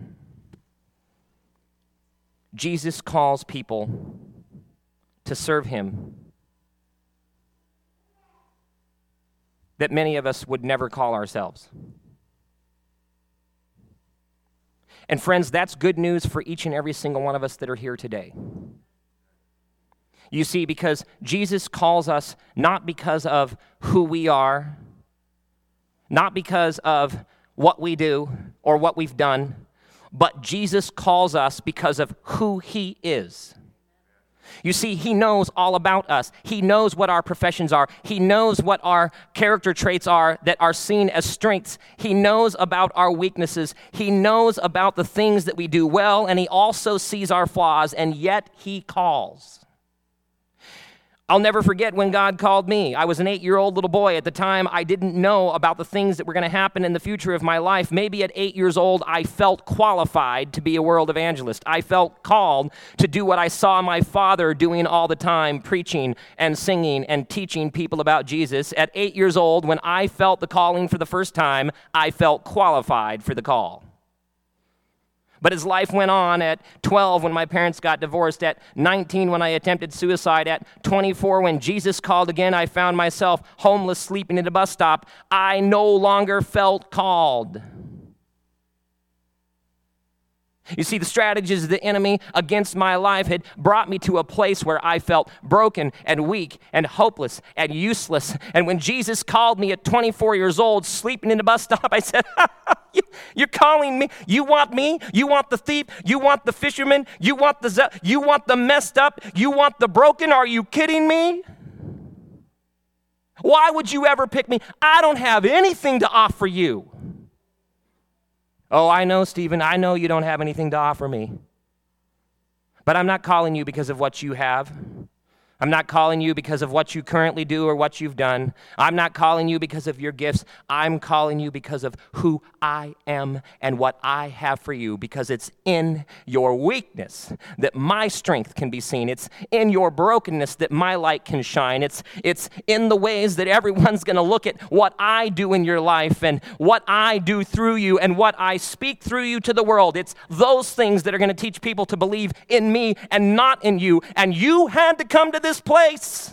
Jesus calls people to serve him that many of us would never call ourselves. And friends, that's good news for each and every single one of us that are here today. You see, because Jesus calls us not because of who we are, not because of what we do or what we've done, but Jesus calls us because of who he is. You see, he knows all about us. He knows what our professions are. He knows what our character traits are that are seen as strengths. He knows about our weaknesses. He knows about the things that we do well, and he also sees our flaws, and yet he calls. I'll never forget when God called me. I was an eight year old little boy. At the time, I didn't know about the things that were going to happen in the future of my life. Maybe at eight years old, I felt qualified to be a world evangelist. I felt called to do what I saw my father doing all the time preaching and singing and teaching people about Jesus. At eight years old, when I felt the calling for the first time, I felt qualified for the call. But as life went on, at 12 when my parents got divorced, at 19 when I attempted suicide, at 24 when Jesus called again, I found myself homeless sleeping at a bus stop. I no longer felt called. You see, the strategies of the enemy against my life had brought me to a place where I felt broken and weak and hopeless and useless. And when Jesus called me at 24 years old, sleeping in a bus stop, I said, You're calling me? You want me? You want the thief? You want the fisherman? You want the ze- you want the messed up? You want the broken? Are you kidding me? Why would you ever pick me? I don't have anything to offer you. Oh, I know, Stephen. I know you don't have anything to offer me. But I'm not calling you because of what you have. I'm not calling you because of what you currently do or what you've done. I'm not calling you because of your gifts. I'm calling you because of who I am and what I have for you, because it's in your weakness that my strength can be seen. It's in your brokenness that my light can shine. It's, it's in the ways that everyone's going to look at what I do in your life and what I do through you and what I speak through you to the world. It's those things that are going to teach people to believe in me and not in you. And you had to come to this place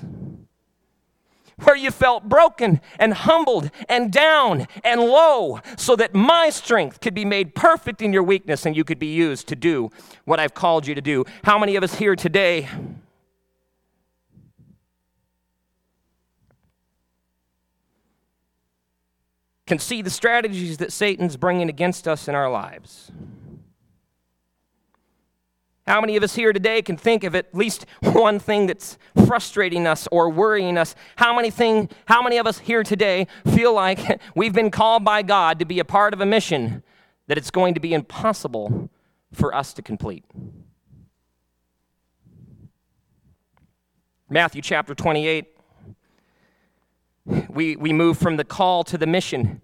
where you felt broken and humbled and down and low so that my strength could be made perfect in your weakness and you could be used to do what I've called you to do. How many of us here today? Can see the strategies that Satan's bringing against us in our lives. How many of us here today can think of at least one thing that's frustrating us or worrying us? How many, thing, how many of us here today feel like we've been called by God to be a part of a mission that it's going to be impossible for us to complete? Matthew chapter 28, we, we move from the call to the mission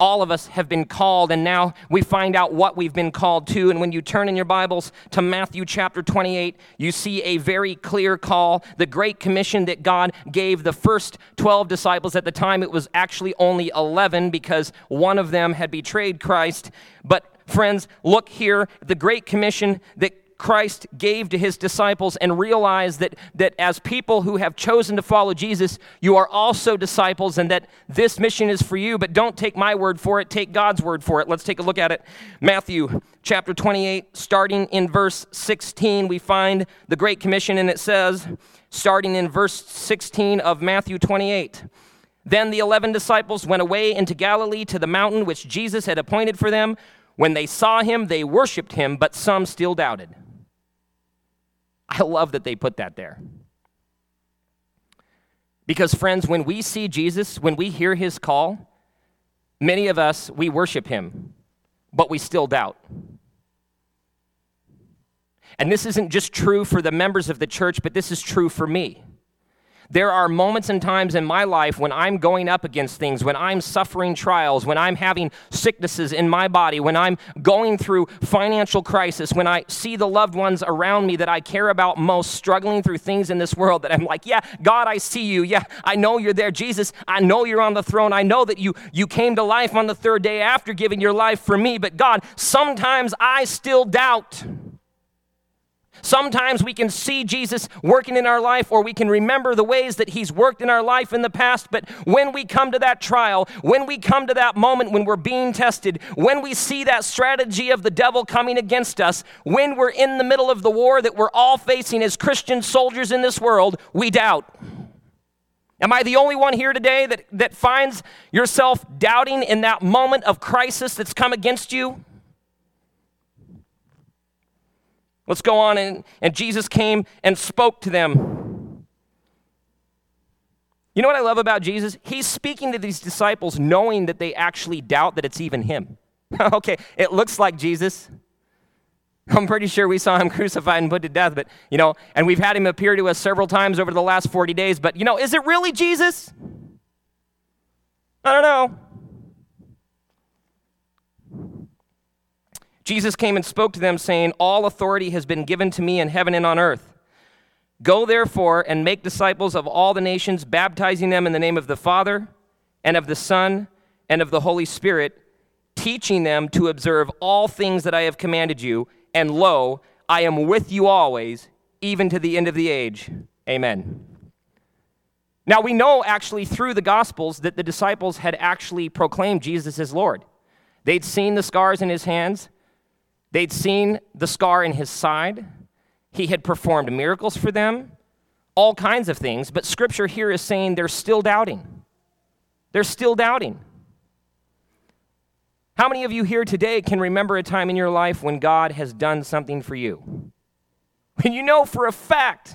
all of us have been called, and now we find out what we've been called to. And when you turn in your Bibles to Matthew chapter 28, you see a very clear call, the great commission that God gave the first 12 disciples. At the time, it was actually only 11 because one of them had betrayed Christ. But friends, look here, the great commission that Christ gave to his disciples and realize that, that as people who have chosen to follow Jesus, you are also disciples and that this mission is for you. But don't take my word for it, take God's word for it. Let's take a look at it. Matthew chapter 28, starting in verse 16, we find the Great Commission, and it says, starting in verse 16 of Matthew 28. Then the eleven disciples went away into Galilee to the mountain which Jesus had appointed for them. When they saw him, they worshiped him, but some still doubted. I love that they put that there. Because, friends, when we see Jesus, when we hear his call, many of us, we worship him, but we still doubt. And this isn't just true for the members of the church, but this is true for me. There are moments and times in my life when I'm going up against things, when I'm suffering trials, when I'm having sicknesses in my body, when I'm going through financial crisis, when I see the loved ones around me that I care about most struggling through things in this world that I'm like, yeah, God, I see you. Yeah, I know you're there. Jesus, I know you're on the throne. I know that you you came to life on the third day after giving your life for me, but God, sometimes I still doubt. Sometimes we can see Jesus working in our life, or we can remember the ways that He's worked in our life in the past. But when we come to that trial, when we come to that moment when we're being tested, when we see that strategy of the devil coming against us, when we're in the middle of the war that we're all facing as Christian soldiers in this world, we doubt. Am I the only one here today that, that finds yourself doubting in that moment of crisis that's come against you? Let's go on. And, and Jesus came and spoke to them. You know what I love about Jesus? He's speaking to these disciples knowing that they actually doubt that it's even him. okay, it looks like Jesus. I'm pretty sure we saw him crucified and put to death, but, you know, and we've had him appear to us several times over the last 40 days, but, you know, is it really Jesus? I don't know. Jesus came and spoke to them, saying, All authority has been given to me in heaven and on earth. Go therefore and make disciples of all the nations, baptizing them in the name of the Father, and of the Son, and of the Holy Spirit, teaching them to observe all things that I have commanded you. And lo, I am with you always, even to the end of the age. Amen. Now, we know actually through the Gospels that the disciples had actually proclaimed Jesus as Lord. They'd seen the scars in his hands, They'd seen the scar in his side. He had performed miracles for them, all kinds of things, but scripture here is saying they're still doubting. They're still doubting. How many of you here today can remember a time in your life when God has done something for you? When you know for a fact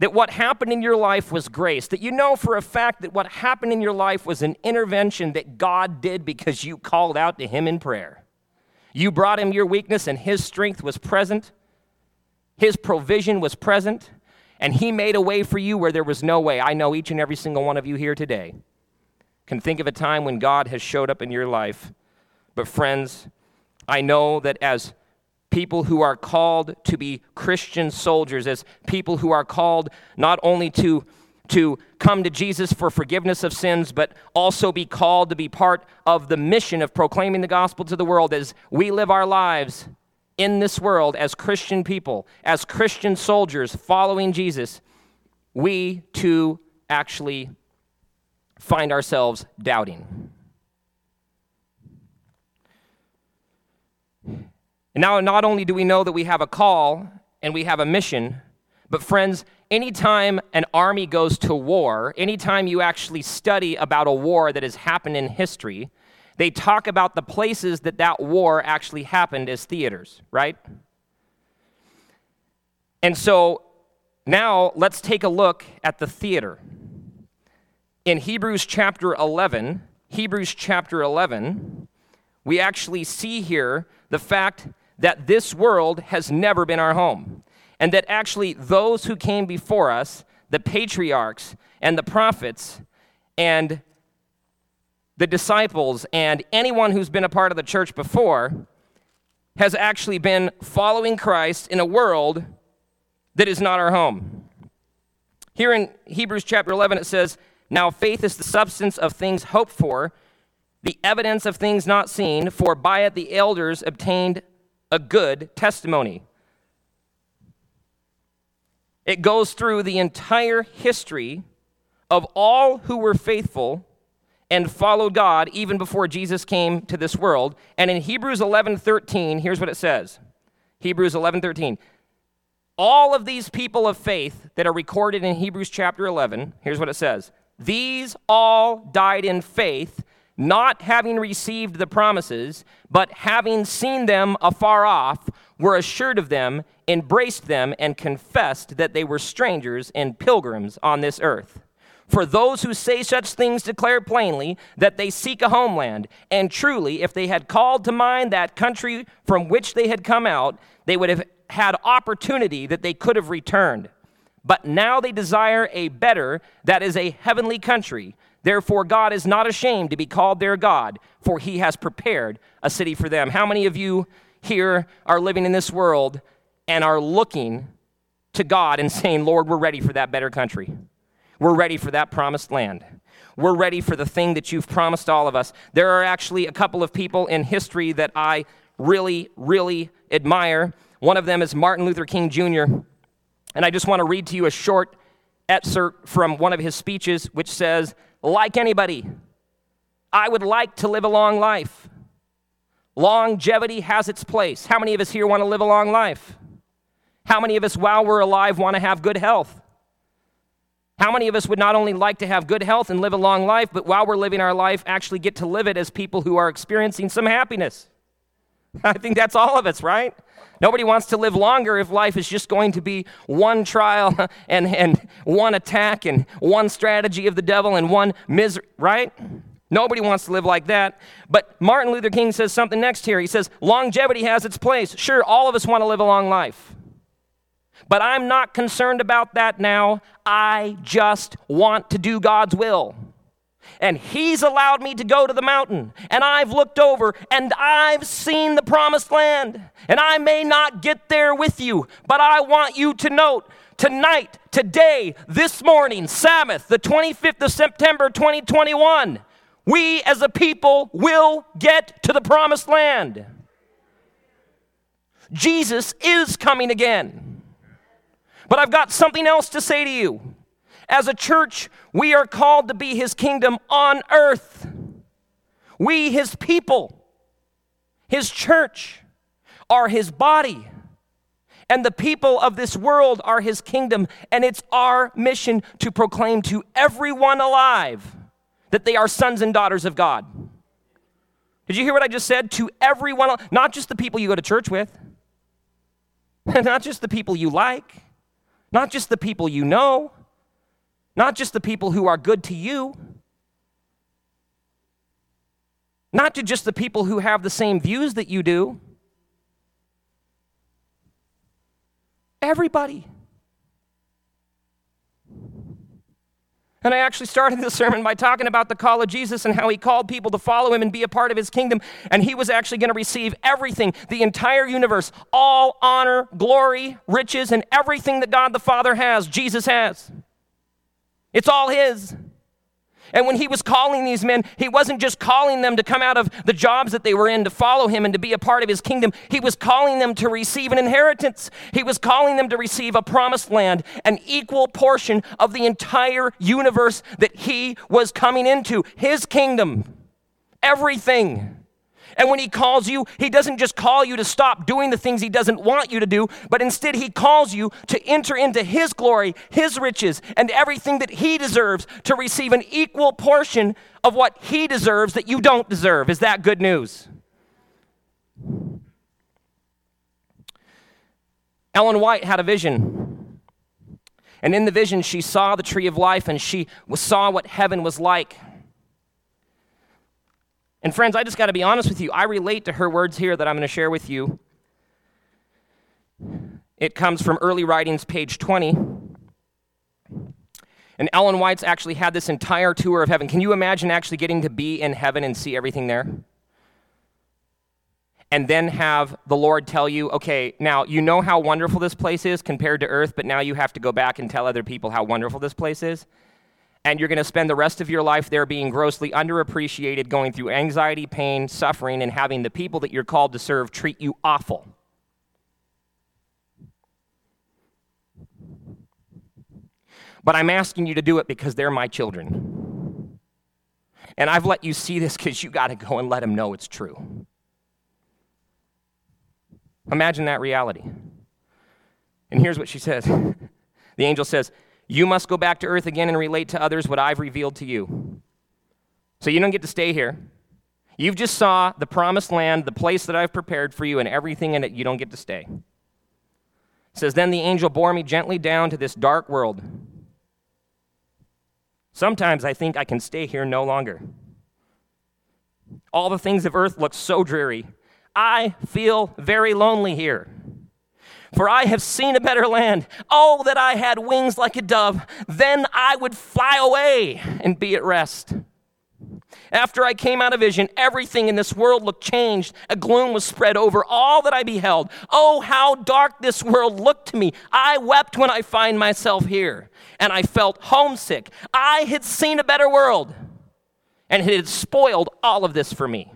that what happened in your life was grace, that you know for a fact that what happened in your life was an intervention that God did because you called out to Him in prayer. You brought him your weakness, and his strength was present. His provision was present, and he made a way for you where there was no way. I know each and every single one of you here today can think of a time when God has showed up in your life. But, friends, I know that as people who are called to be Christian soldiers, as people who are called not only to to come to Jesus for forgiveness of sins, but also be called to be part of the mission of proclaiming the gospel to the world as we live our lives in this world as Christian people, as Christian soldiers following Jesus, we too actually find ourselves doubting. And now, not only do we know that we have a call and we have a mission, but friends, anytime an army goes to war, anytime you actually study about a war that has happened in history, they talk about the places that that war actually happened as theaters, right? And so now let's take a look at the theater. In Hebrews chapter 11, Hebrews chapter 11, we actually see here the fact that this world has never been our home and that actually those who came before us, the patriarchs and the prophets and the disciples and anyone who's been a part of the church before, has actually been following Christ in a world that is not our home. Here in Hebrews chapter 11, it says, Now faith is the substance of things hoped for, the evidence of things not seen, for by it the elders obtained a good testimony. It goes through the entire history of all who were faithful and followed God even before Jesus came to this world. And in Hebrews 11:13, here's what it says. Hebrews 11:13. All of these people of faith that are recorded in Hebrews chapter 11, here's what it says. These all died in faith, not having received the promises, but having seen them afar off, were assured of them, embraced them, and confessed that they were strangers and pilgrims on this earth. For those who say such things declare plainly that they seek a homeland. And truly, if they had called to mind that country from which they had come out, they would have had opportunity that they could have returned. But now they desire a better, that is a heavenly country. Therefore, God is not ashamed to be called their God, for he has prepared a city for them. How many of you here are living in this world and are looking to God and saying, Lord, we're ready for that better country. We're ready for that promised land. We're ready for the thing that you've promised all of us. There are actually a couple of people in history that I really, really admire. One of them is Martin Luther King Jr. And I just want to read to you a short excerpt from one of his speeches, which says, Like anybody, I would like to live a long life. Longevity has its place. How many of us here want to live a long life? How many of us, while we're alive, want to have good health? How many of us would not only like to have good health and live a long life, but while we're living our life, actually get to live it as people who are experiencing some happiness? I think that's all of us, right? Nobody wants to live longer if life is just going to be one trial and, and one attack and one strategy of the devil and one misery, right? Nobody wants to live like that. But Martin Luther King says something next here. He says, longevity has its place. Sure, all of us want to live a long life. But I'm not concerned about that now. I just want to do God's will. And He's allowed me to go to the mountain, and I've looked over, and I've seen the promised land. And I may not get there with you, but I want you to note tonight, today, this morning, Sabbath, the 25th of September 2021, we as a people will get to the promised land. Jesus is coming again. But I've got something else to say to you. As a church, we are called to be his kingdom on earth. We, his people, his church, are his body. And the people of this world are his kingdom. And it's our mission to proclaim to everyone alive that they are sons and daughters of God. Did you hear what I just said? To everyone, not just the people you go to church with, not just the people you like, not just the people you know, not just the people who are good to you, not to just the people who have the same views that you do. Everybody. And I actually started the sermon by talking about the call of Jesus and how he called people to follow him and be a part of his kingdom. And he was actually going to receive everything, the entire universe, all honor, glory, riches, and everything that God the Father has, Jesus has. It's all his. And when he was calling these men, he wasn't just calling them to come out of the jobs that they were in to follow him and to be a part of his kingdom. He was calling them to receive an inheritance. He was calling them to receive a promised land, an equal portion of the entire universe that he was coming into, his kingdom. Everything. And when he calls you, he doesn't just call you to stop doing the things he doesn't want you to do, but instead he calls you to enter into his glory, his riches, and everything that he deserves to receive an equal portion of what he deserves that you don't deserve. Is that good news? Ellen White had a vision. And in the vision, she saw the tree of life and she saw what heaven was like. And friends, I just got to be honest with you. I relate to her words here that I'm going to share with you. It comes from early writings, page 20. And Ellen White's actually had this entire tour of heaven. Can you imagine actually getting to be in heaven and see everything there? And then have the Lord tell you, okay, now you know how wonderful this place is compared to earth, but now you have to go back and tell other people how wonderful this place is and you're going to spend the rest of your life there being grossly underappreciated, going through anxiety, pain, suffering, and having the people that you're called to serve treat you awful. But I'm asking you to do it because they're my children. And I've let you see this because you got to go and let them know it's true. Imagine that reality. And here's what she says the angel says, you must go back to earth again and relate to others what I've revealed to you. So you don't get to stay here. You've just saw the promised land, the place that I've prepared for you, and everything in it. You don't get to stay. It says, Then the angel bore me gently down to this dark world. Sometimes I think I can stay here no longer. All the things of earth look so dreary. I feel very lonely here. For I have seen a better land. Oh, that I had wings like a dove. Then I would fly away and be at rest. After I came out of vision, everything in this world looked changed. A gloom was spread over all that I beheld. Oh, how dark this world looked to me. I wept when I find myself here, and I felt homesick. I had seen a better world, and it had spoiled all of this for me.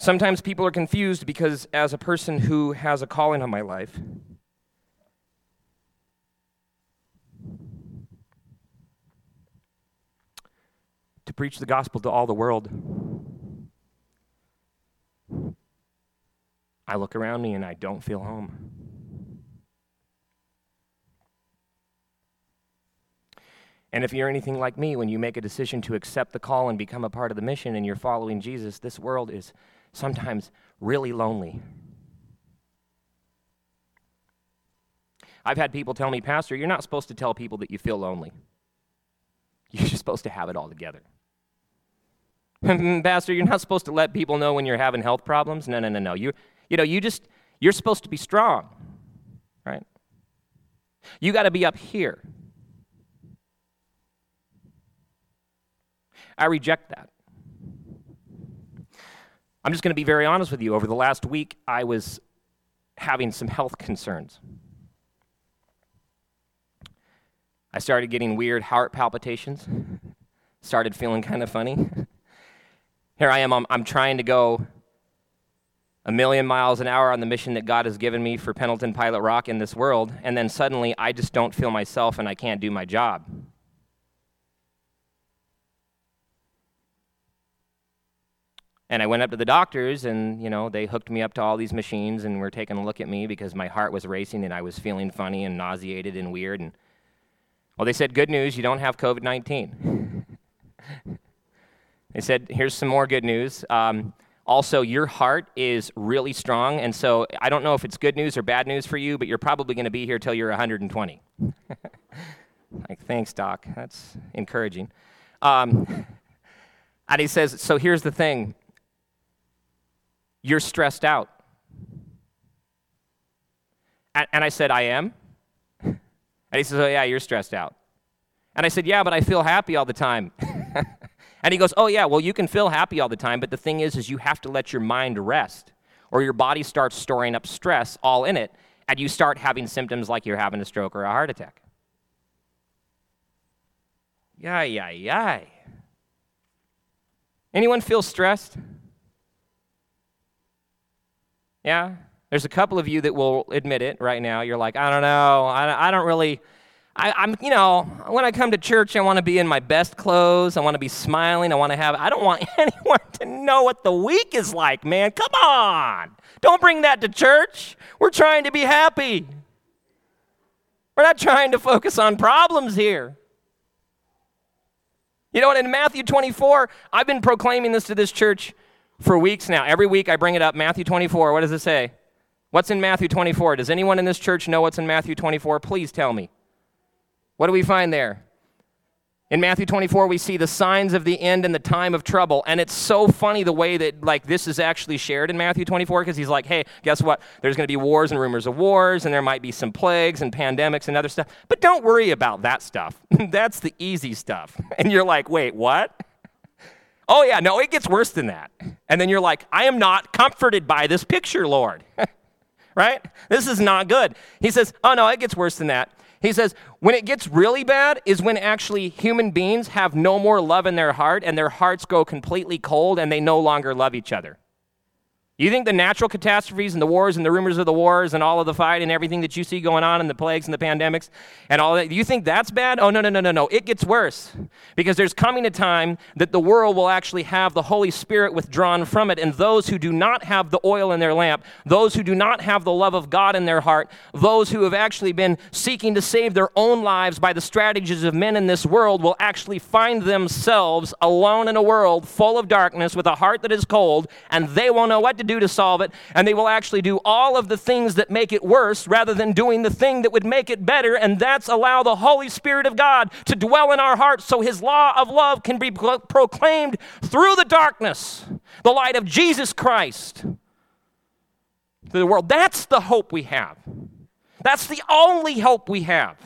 Sometimes people are confused because, as a person who has a calling on my life, to preach the gospel to all the world, I look around me and I don't feel home. And if you're anything like me, when you make a decision to accept the call and become a part of the mission and you're following Jesus, this world is sometimes really lonely. I've had people tell me, Pastor, you're not supposed to tell people that you feel lonely. You're just supposed to have it all together. Pastor, you're not supposed to let people know when you're having health problems. No, no, no, no. You, you know, you just, you're supposed to be strong, right? You got to be up here. I reject that. I'm just going to be very honest with you. Over the last week, I was having some health concerns. I started getting weird heart palpitations, started feeling kind of funny. Here I am, I'm, I'm trying to go a million miles an hour on the mission that God has given me for Pendleton Pilot Rock in this world, and then suddenly I just don't feel myself and I can't do my job. And I went up to the doctors, and you know they hooked me up to all these machines, and were taking a look at me because my heart was racing, and I was feeling funny and nauseated and weird. And well, they said, "Good news, you don't have COVID-19." they said, "Here's some more good news. Um, also, your heart is really strong, and so I don't know if it's good news or bad news for you, but you're probably going to be here till you're 120." like, thanks, doc. That's encouraging. Um, and he says, "So here's the thing." You're stressed out. And, and I said, I am. And he says, Oh, yeah, you're stressed out. And I said, Yeah, but I feel happy all the time. and he goes, Oh, yeah, well, you can feel happy all the time, but the thing is, is you have to let your mind rest, or your body starts storing up stress all in it, and you start having symptoms like you're having a stroke or a heart attack. Yay, yay, yay. Anyone feel stressed? Yeah? There's a couple of you that will admit it right now. You're like, I don't know. I, I don't really. I, am you know, when I come to church, I want to be in my best clothes. I want to be smiling. I want to have, I don't want anyone to know what the week is like, man. Come on. Don't bring that to church. We're trying to be happy. We're not trying to focus on problems here. You know what? In Matthew 24, I've been proclaiming this to this church for weeks now. Every week I bring it up. Matthew 24, what does it say? What's in Matthew 24? Does anyone in this church know what's in Matthew 24? Please tell me. What do we find there? In Matthew 24, we see the signs of the end and the time of trouble. And it's so funny the way that like this is actually shared in Matthew 24 because he's like, hey, guess what? There's going to be wars and rumors of wars, and there might be some plagues and pandemics and other stuff. But don't worry about that stuff. That's the easy stuff. And you're like, wait, what? Oh, yeah, no, it gets worse than that. And then you're like, I am not comforted by this picture, Lord. right? This is not good. He says, Oh, no, it gets worse than that. He says, when it gets really bad is when actually human beings have no more love in their heart and their hearts go completely cold and they no longer love each other. You think the natural catastrophes and the wars and the rumors of the wars and all of the fight and everything that you see going on and the plagues and the pandemics and all that, you think that's bad? Oh, no, no, no, no, no. It gets worse because there's coming a time that the world will actually have the Holy Spirit withdrawn from it. And those who do not have the oil in their lamp, those who do not have the love of God in their heart, those who have actually been seeking to save their own lives by the strategies of men in this world will actually find themselves alone in a world full of darkness with a heart that is cold and they won't know what to do to solve it, and they will actually do all of the things that make it worse rather than doing the thing that would make it better, and that's allow the Holy Spirit of God to dwell in our hearts so His law of love can be pro- proclaimed through the darkness, the light of Jesus Christ to the world. That's the hope we have. That's the only hope we have.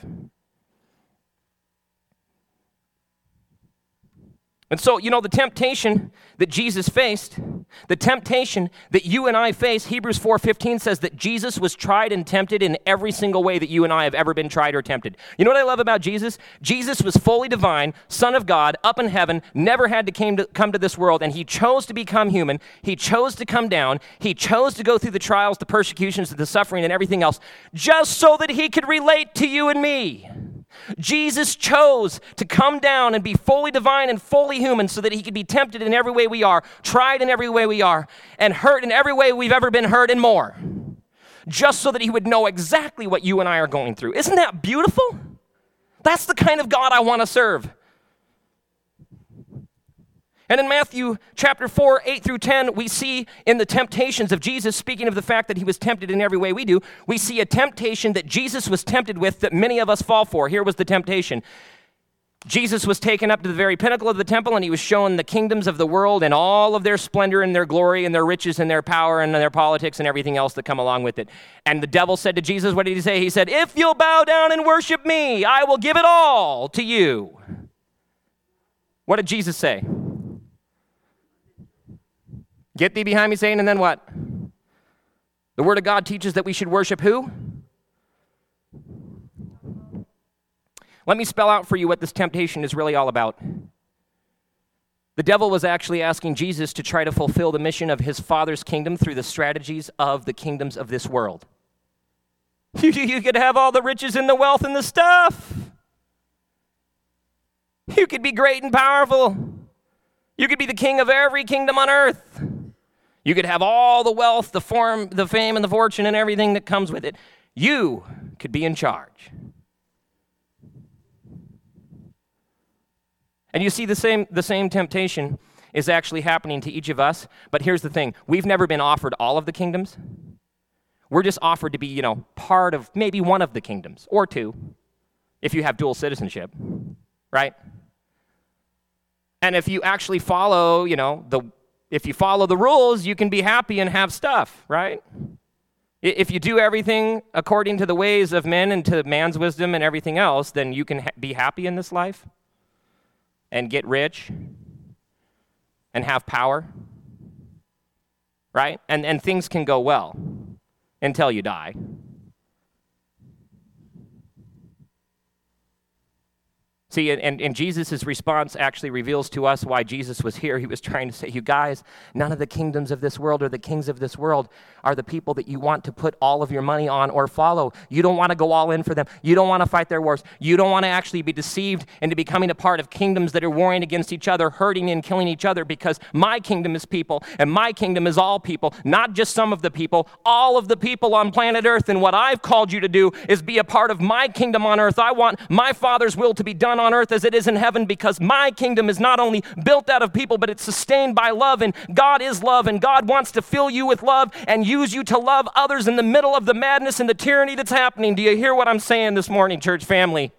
And so, you know, the temptation that Jesus faced, the temptation that you and I face, Hebrews 4:15 says that Jesus was tried and tempted in every single way that you and I have ever been tried or tempted. You know what I love about Jesus? Jesus was fully divine, son of God, up in heaven, never had to, came to come to this world, and he chose to become human. He chose to come down. He chose to go through the trials, the persecutions, the suffering, and everything else, just so that he could relate to you and me. Jesus chose to come down and be fully divine and fully human so that he could be tempted in every way we are, tried in every way we are, and hurt in every way we've ever been hurt and more. Just so that he would know exactly what you and I are going through. Isn't that beautiful? That's the kind of God I want to serve. And in Matthew chapter 4, 8 through 10, we see in the temptations of Jesus, speaking of the fact that he was tempted in every way we do, we see a temptation that Jesus was tempted with that many of us fall for. Here was the temptation Jesus was taken up to the very pinnacle of the temple and he was shown the kingdoms of the world and all of their splendor and their glory and their riches and their power and their politics and everything else that come along with it. And the devil said to Jesus, What did he say? He said, If you'll bow down and worship me, I will give it all to you. What did Jesus say? Get thee behind me, Satan, and then what? The Word of God teaches that we should worship who? Let me spell out for you what this temptation is really all about. The devil was actually asking Jesus to try to fulfill the mission of his Father's kingdom through the strategies of the kingdoms of this world. You, could have all the riches and the wealth and the stuff. You could be great and powerful. You could be the king of every kingdom on earth. You could have all the wealth, the form, the fame, and the fortune, and everything that comes with it. You could be in charge. And you see the same, the same temptation is actually happening to each of us. But here's the thing we've never been offered all of the kingdoms. We're just offered to be, you know, part of maybe one of the kingdoms or two if you have dual citizenship, right? And if you actually follow, you know, the if you follow the rules, you can be happy and have stuff, right? If you do everything according to the ways of men and to man's wisdom and everything else, then you can ha- be happy in this life and get rich and have power, right? And, and things can go well until you die. See, and, and Jesus' response actually reveals to us why Jesus was here. He was trying to say, You guys, none of the kingdoms of this world or the kings of this world are the people that you want to put all of your money on or follow. You don't want to go all in for them. You don't want to fight their wars. You don't want to actually be deceived into becoming a part of kingdoms that are warring against each other, hurting and killing each other, because my kingdom is people, and my kingdom is all people, not just some of the people, all of the people on planet Earth. And what I've called you to do is be a part of my kingdom on earth. I want my Father's will to be done on earth as it is in heaven because my kingdom is not only built out of people, but it's sustained by love. And God is love, and God wants to fill you with love and use you to love others in the middle of the madness and the tyranny that's happening. Do you hear what I'm saying this morning, church family?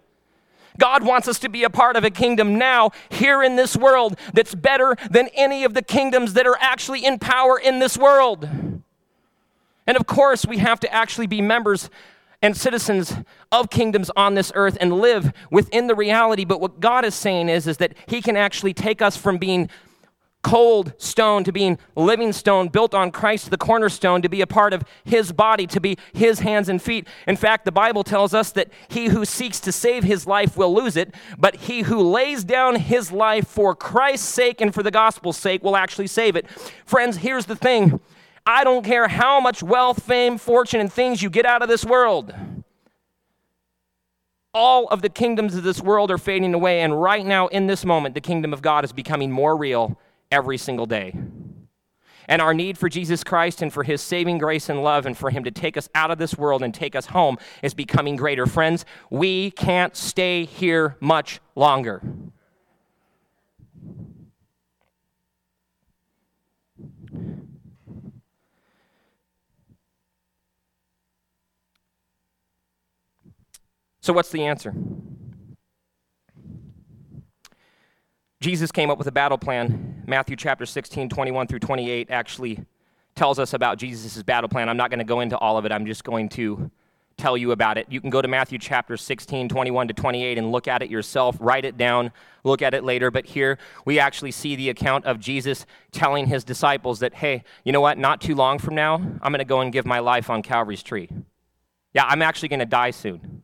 God wants us to be a part of a kingdom now, here in this world, that's better than any of the kingdoms that are actually in power in this world. And of course, we have to actually be members and citizens of kingdoms on this earth and live within the reality. But what God is saying is, is that He can actually take us from being cold stone to being living stone built on Christ the cornerstone to be a part of his body to be his hands and feet. In fact the bible tells us that he who seeks to save his life will lose it but he who lays down his life for Christ's sake and for the gospel's sake will actually save it. Friends here's the thing I don't care how much wealth, fame, fortune, and things you get out of this world. All of the kingdoms of this world are fading away, and right now, in this moment, the kingdom of God is becoming more real every single day. And our need for Jesus Christ and for his saving grace and love and for him to take us out of this world and take us home is becoming greater. Friends, we can't stay here much longer. So, what's the answer? Jesus came up with a battle plan. Matthew chapter 16, 21 through 28 actually tells us about Jesus' battle plan. I'm not going to go into all of it, I'm just going to tell you about it. You can go to Matthew chapter 16, 21 to 28 and look at it yourself, write it down, look at it later. But here we actually see the account of Jesus telling his disciples that, hey, you know what? Not too long from now, I'm going to go and give my life on Calvary's tree. Yeah, I'm actually going to die soon.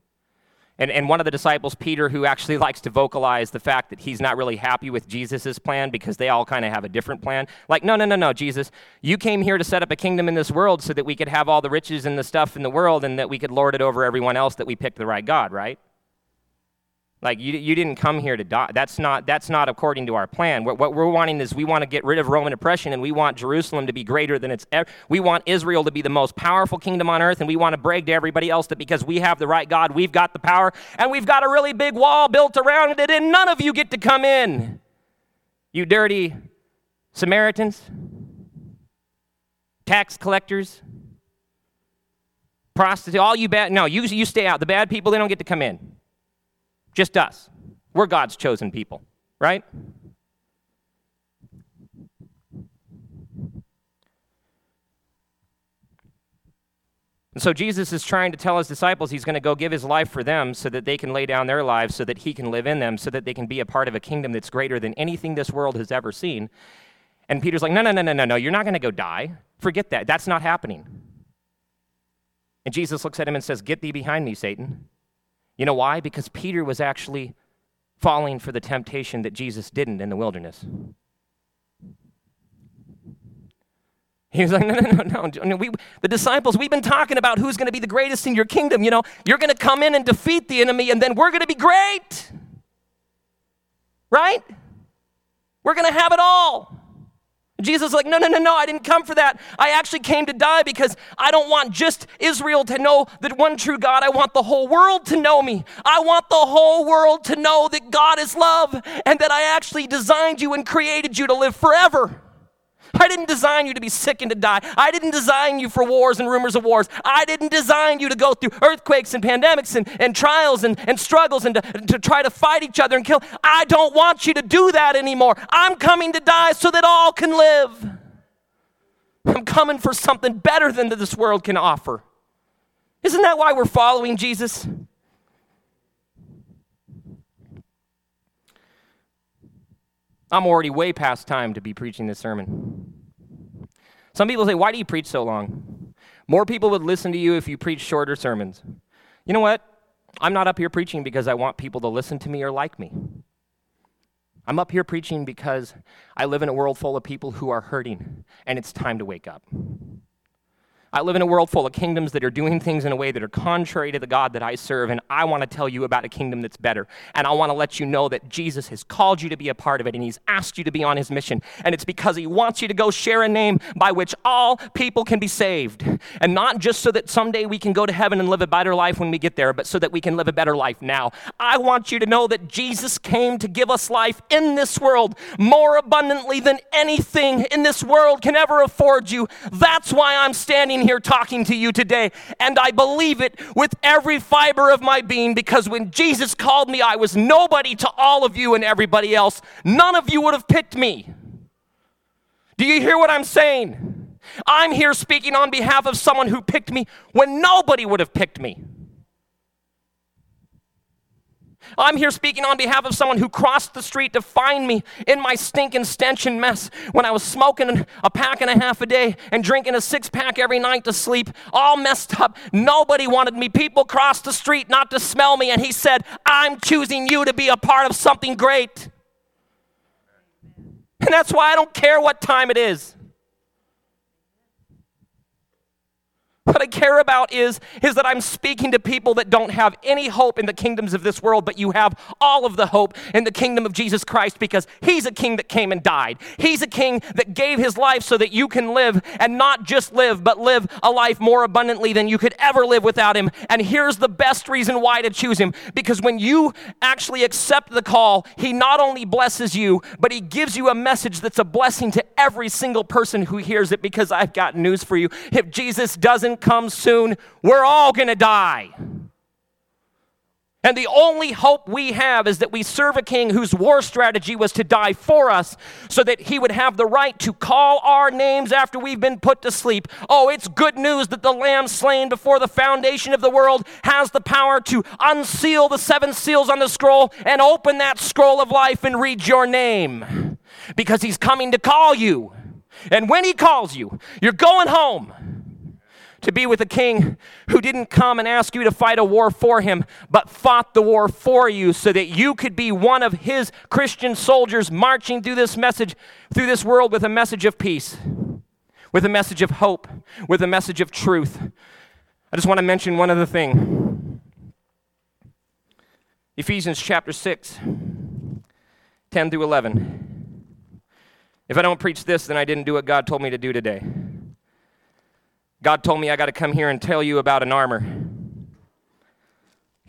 And, and one of the disciples, Peter, who actually likes to vocalize the fact that he's not really happy with Jesus' plan because they all kind of have a different plan. Like, no, no, no, no, Jesus, you came here to set up a kingdom in this world so that we could have all the riches and the stuff in the world and that we could lord it over everyone else that we picked the right God, right? Like you, you didn't come here to die. That's not, that's not according to our plan. What, what we're wanting is we want to get rid of Roman oppression and we want Jerusalem to be greater than it's ever. We want Israel to be the most powerful kingdom on earth and we want to brag to everybody else that because we have the right God, we've got the power and we've got a really big wall built around it and none of you get to come in. You dirty Samaritans, tax collectors, prostitutes, all you bad. No, you, you stay out. The bad people, they don't get to come in. Just us. We're God's chosen people, right? And so Jesus is trying to tell his disciples he's going to go give his life for them so that they can lay down their lives so that he can live in them so that they can be a part of a kingdom that's greater than anything this world has ever seen. And Peter's like, no, no, no, no, no, no, you're not going to go die. Forget that. That's not happening. And Jesus looks at him and says, Get thee behind me, Satan. You know why? Because Peter was actually falling for the temptation that Jesus didn't in the wilderness. He was like, no, no, no, no. We, the disciples, we've been talking about who's going to be the greatest in your kingdom. You know, you're going to come in and defeat the enemy, and then we're going to be great. Right? We're going to have it all. Jesus is like, no, no, no, no, I didn't come for that. I actually came to die because I don't want just Israel to know that one true God. I want the whole world to know me. I want the whole world to know that God is love and that I actually designed you and created you to live forever. I didn't design you to be sick and to die. I didn't design you for wars and rumors of wars. I didn't design you to go through earthquakes and pandemics and, and trials and, and struggles and to, to try to fight each other and kill. I don't want you to do that anymore. I'm coming to die so that all can live. I'm coming for something better than this world can offer. Isn't that why we're following Jesus? I'm already way past time to be preaching this sermon. Some people say, Why do you preach so long? More people would listen to you if you preach shorter sermons. You know what? I'm not up here preaching because I want people to listen to me or like me. I'm up here preaching because I live in a world full of people who are hurting, and it's time to wake up. I live in a world full of kingdoms that are doing things in a way that are contrary to the God that I serve, and I want to tell you about a kingdom that's better. And I want to let you know that Jesus has called you to be a part of it, and He's asked you to be on His mission. And it's because He wants you to go share a name by which all people can be saved. And not just so that someday we can go to heaven and live a better life when we get there, but so that we can live a better life now. I want you to know that Jesus came to give us life in this world more abundantly than anything in this world can ever afford you. That's why I'm standing standing here talking to you today, and I believe it with every fiber of my being because when Jesus called me, I was nobody to all of you and everybody else. None of you would have picked me. Do you hear what I'm saying? I'm here speaking on behalf of someone who picked me when nobody would have picked me. I'm here speaking on behalf of someone who crossed the street to find me in my stinking stench and mess when I was smoking a pack and a half a day and drinking a six pack every night to sleep, all messed up. Nobody wanted me. People crossed the street not to smell me, and he said, I'm choosing you to be a part of something great. And that's why I don't care what time it is. What I care about is, is that I'm speaking to people that don't have any hope in the kingdoms of this world, but you have all of the hope in the kingdom of Jesus Christ because He's a king that came and died. He's a king that gave His life so that you can live and not just live, but live a life more abundantly than you could ever live without Him. And here's the best reason why to choose Him because when you actually accept the call, He not only blesses you, but He gives you a message that's a blessing to every single person who hears it because I've got news for you. If Jesus doesn't come soon, we're all going to die. And the only hope we have is that we serve a king whose war strategy was to die for us so that he would have the right to call our names after we've been put to sleep. Oh, it's good news that the lamb slain before the foundation of the world has the power to unseal the seven seals on the scroll and open that scroll of life and read your name because he's coming to call you. And when he calls you, you're going home to be with a king who didn't come and ask you to fight a war for him, but fought the war for you so that you could be one of his Christian soldiers marching through this message, through this world with a message of peace, with a message of hope, with a message of truth. I just want to mention one other thing Ephesians chapter 6, 10 through 11. If I don't preach this, then I didn't do what God told me to do today. God told me I got to come here and tell you about an armor.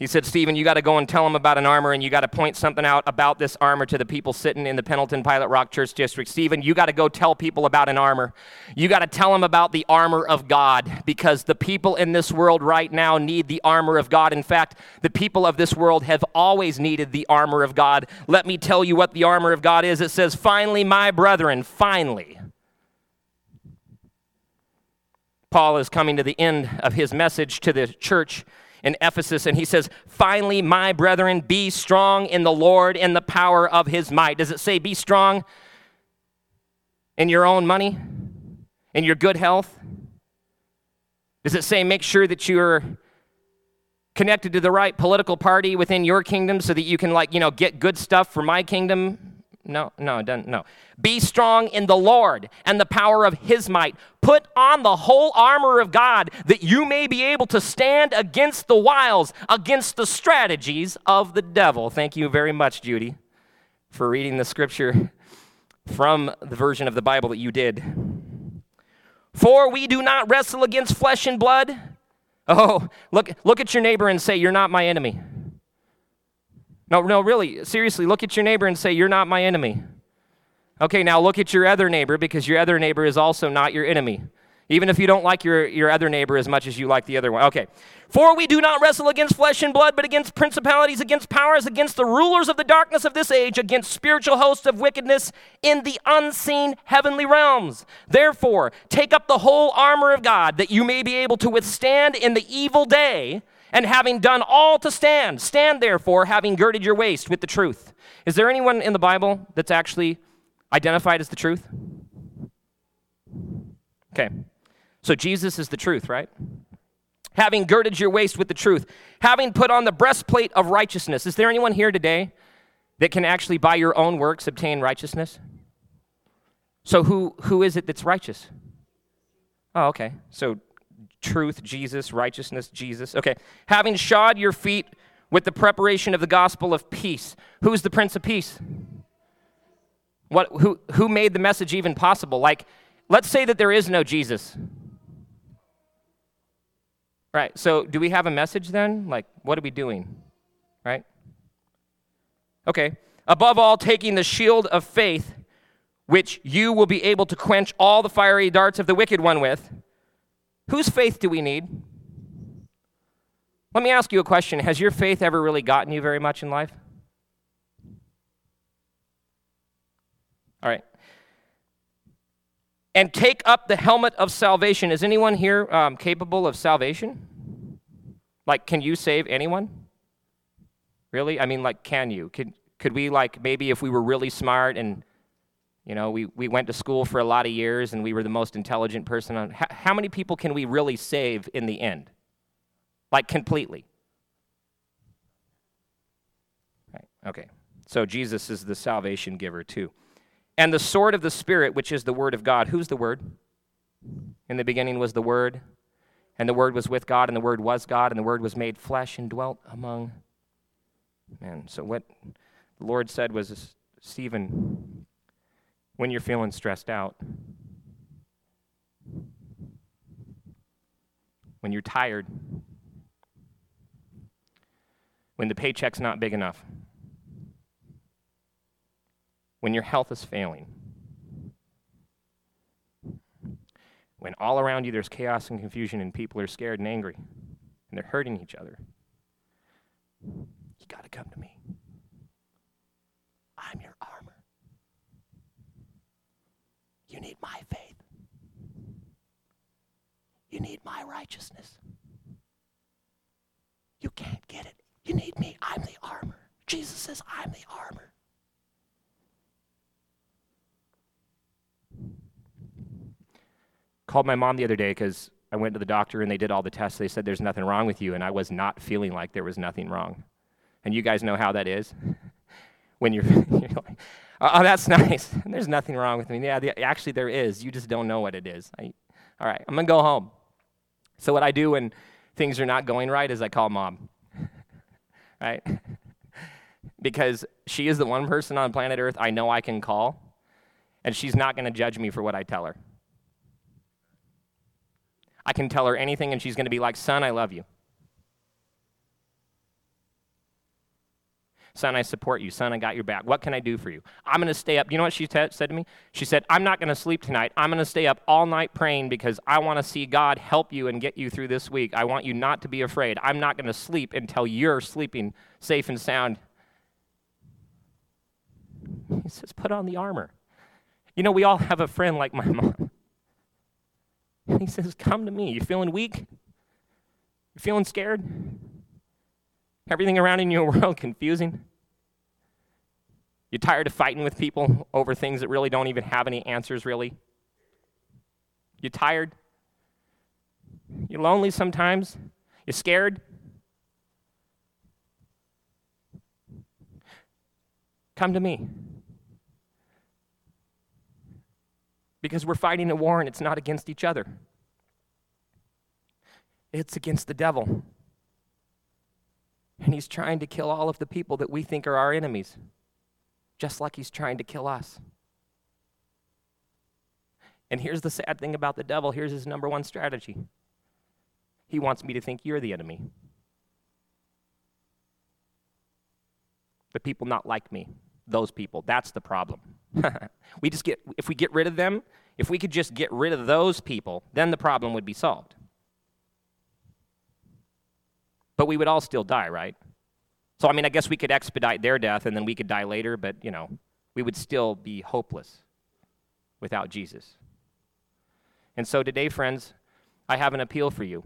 He said, Stephen, you got to go and tell them about an armor, and you got to point something out about this armor to the people sitting in the Pendleton Pilot Rock Church District. Stephen, you got to go tell people about an armor. You got to tell them about the armor of God because the people in this world right now need the armor of God. In fact, the people of this world have always needed the armor of God. Let me tell you what the armor of God is. It says, Finally, my brethren, finally. Paul is coming to the end of his message to the church in Ephesus, and he says, Finally, my brethren, be strong in the Lord and the power of his might. Does it say be strong in your own money, in your good health? Does it say make sure that you're connected to the right political party within your kingdom so that you can, like, you know, get good stuff for my kingdom? No, no, it doesn't. No. Be strong in the Lord and the power of his might. Put on the whole armor of God that you may be able to stand against the wiles, against the strategies of the devil. Thank you very much, Judy, for reading the scripture from the version of the Bible that you did. For we do not wrestle against flesh and blood. Oh, look, look at your neighbor and say, You're not my enemy. No, no, really, seriously, look at your neighbor and say, You're not my enemy. Okay, now look at your other neighbor because your other neighbor is also not your enemy. Even if you don't like your, your other neighbor as much as you like the other one. Okay. For we do not wrestle against flesh and blood, but against principalities, against powers, against the rulers of the darkness of this age, against spiritual hosts of wickedness in the unseen heavenly realms. Therefore, take up the whole armor of God that you may be able to withstand in the evil day and having done all to stand, stand therefore, having girded your waist with the truth. Is there anyone in the Bible that's actually identified as the truth? Okay. So Jesus is the truth, right? Having girded your waist with the truth, having put on the breastplate of righteousness. Is there anyone here today that can actually, by your own works, obtain righteousness? So, who, who is it that's righteous? Oh, okay. So, truth, Jesus, righteousness, Jesus. Okay. Having shod your feet with the preparation of the gospel of peace. Who's the Prince of Peace? What, who, who made the message even possible? Like, let's say that there is no Jesus. Right. So, do we have a message then? Like, what are we doing? Right? Okay. Above all, taking the shield of faith, which you will be able to quench all the fiery darts of the wicked one with. Whose faith do we need? Let me ask you a question. Has your faith ever really gotten you very much in life? All right. And take up the helmet of salvation. Is anyone here um, capable of salvation? Like, can you save anyone? Really? I mean, like, can you? Could, could we, like, maybe if we were really smart and you know, we, we went to school for a lot of years and we were the most intelligent person on. How, how many people can we really save in the end? Like completely. Right, okay. So Jesus is the salvation giver too. And the sword of the Spirit, which is the Word of God. Who's the Word? In the beginning was the Word, and the Word was with God, and the Word was God, and the Word was made flesh and dwelt among men. So what the Lord said was, Stephen, when you're feeling stressed out, when you're tired, when the paycheck's not big enough, when your health is failing, when all around you there's chaos and confusion and people are scared and angry and they're hurting each other, you got to come to me. I'm your armor. You need my faith. You need my righteousness. You can't get it. You need me. I'm the armor. Jesus says, I'm the armor. Called my mom the other day because I went to the doctor and they did all the tests. They said there's nothing wrong with you, and I was not feeling like there was nothing wrong. And you guys know how that is when you're, you're like, Oh, oh, that's nice. There's nothing wrong with me. Yeah, the, actually, there is. You just don't know what it is. I, all right, I'm going to go home. So, what I do when things are not going right is I call mom. right? because she is the one person on planet Earth I know I can call, and she's not going to judge me for what I tell her. I can tell her anything, and she's going to be like, Son, I love you. Son, I support you. Son, I got your back. What can I do for you? I'm going to stay up. You know what she t- said to me? She said, I'm not going to sleep tonight. I'm going to stay up all night praying because I want to see God help you and get you through this week. I want you not to be afraid. I'm not going to sleep until you're sleeping safe and sound. He says, Put on the armor. You know, we all have a friend like my mom. He says, Come to me. You feeling weak? You feeling scared? Everything around in your world confusing? You tired of fighting with people over things that really don't even have any answers, really? You tired? You lonely sometimes? You scared? Come to me. Because we're fighting a war and it's not against each other, it's against the devil. And he's trying to kill all of the people that we think are our enemies, just like he's trying to kill us. And here's the sad thing about the devil here's his number one strategy he wants me to think you're the enemy. The people not like me, those people, that's the problem. we just get, if we get rid of them, if we could just get rid of those people, then the problem would be solved. But we would all still die, right? So, I mean, I guess we could expedite their death and then we could die later, but, you know, we would still be hopeless without Jesus. And so today, friends, I have an appeal for you.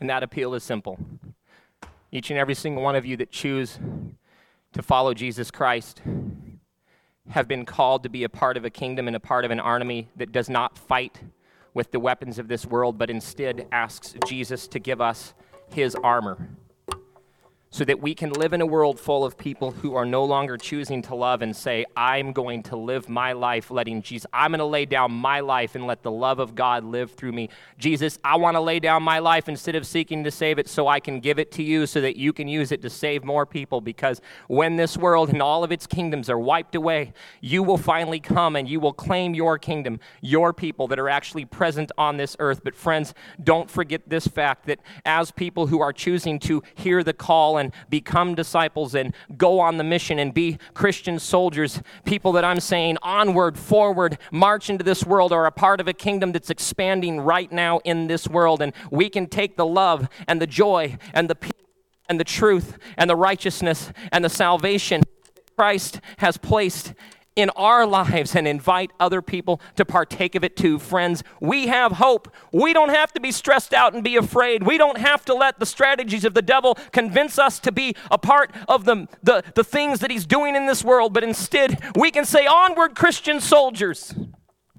And that appeal is simple. Each and every single one of you that choose to follow Jesus Christ have been called to be a part of a kingdom and a part of an army that does not fight with the weapons of this world, but instead asks Jesus to give us his armor so that we can live in a world full of people who are no longer choosing to love and say, I'm going to live my life letting Jesus, I'm going to lay down my life and let the love of God live through me. Jesus, I want to lay down my life instead of seeking to save it so I can give it to you so that you can use it to save more people. Because when this world and all of its kingdoms are wiped away, you will finally come and you will claim your kingdom, your people that are actually present on this earth. But friends, don't forget this fact that as people who are choosing to hear the call and become disciples and go on the mission and be Christian soldiers, people that I'm saying onward, forward, march into this world are a part of a kingdom that's expanding right now in this world. And we can take the love and the joy and the peace and the truth and the righteousness and the salvation Christ has placed in our lives and invite other people to partake of it too. Friends, we have hope. We don't have to be stressed out and be afraid. We don't have to let the strategies of the devil convince us to be a part of the, the, the things that he's doing in this world, but instead we can say, Onward, Christian soldiers.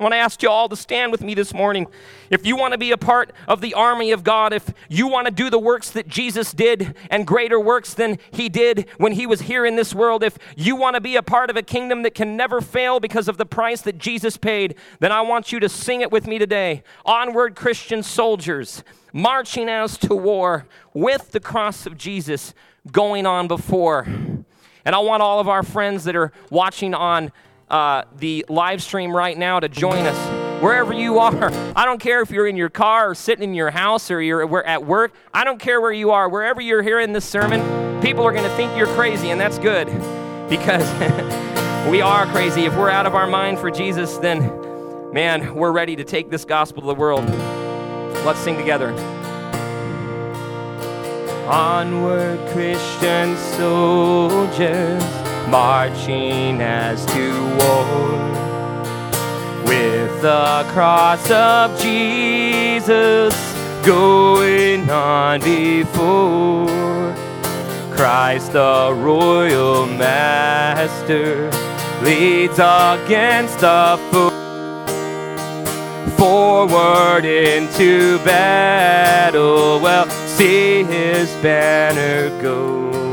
I want to ask you all to stand with me this morning. If you want to be a part of the army of God, if you want to do the works that Jesus did and greater works than he did when he was here in this world, if you want to be a part of a kingdom that can never fail because of the price that Jesus paid, then I want you to sing it with me today. Onward, Christian soldiers, marching as to war with the cross of Jesus going on before. And I want all of our friends that are watching on uh, the live stream right now to join us wherever you are. I don't care if you're in your car or sitting in your house or you're at work. I don't care where you are. Wherever you're hearing this sermon, people are going to think you're crazy, and that's good because we are crazy. If we're out of our mind for Jesus, then man, we're ready to take this gospel to the world. Let's sing together. Onward, Christian soldiers marching as to war with the cross of Jesus going on before. Christ the royal master leads against the foe. Forward into battle well see his banner go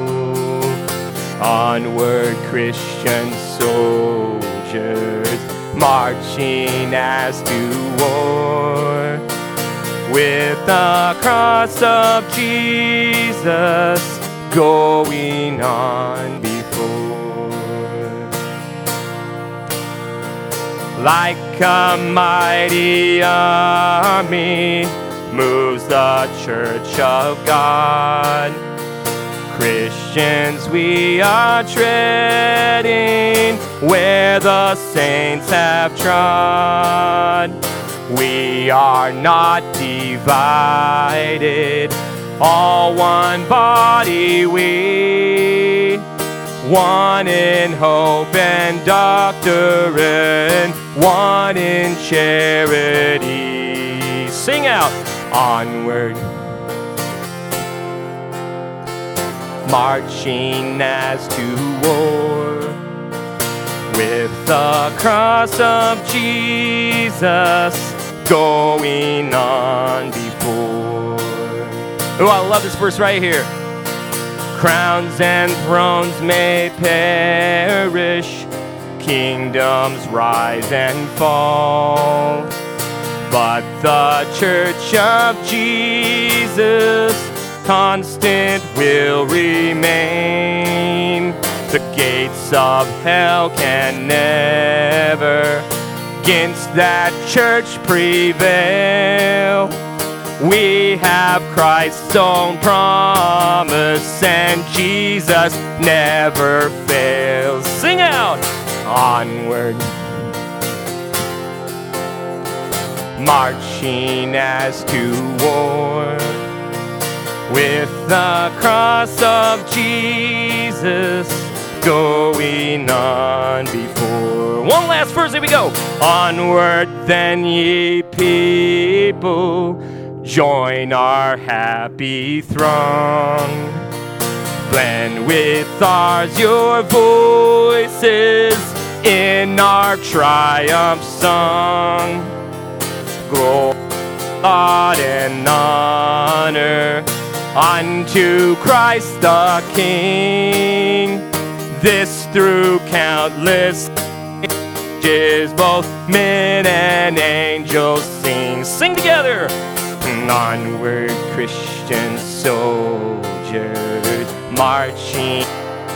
Onward, Christian soldiers, marching as to war. With the cross of Jesus going on before. Like a mighty army moves the church of God. Christian Christians, we are treading where the saints have trod. We are not divided, all one body we, one in hope and doctrine, one in charity. Sing out, onward. Marching as to war with the cross of Jesus going on before. Oh, I love this verse right here. Crowns and thrones may perish, kingdoms rise and fall. But the church of Jesus constant will remain. The gates of hell can never against that church prevail. We have Christ's own promise, and Jesus never fails. Sing out, onward. Marching as to war with the cross of Jesus going on before. One last verse, here we go. Onward then, ye people, join our happy throng. Blend with ours your voices in our triumph song. Glory, God, and honor unto Christ the King. This through countless ages, both men and angels sing. Sing together. Onward, Christian soldiers, marching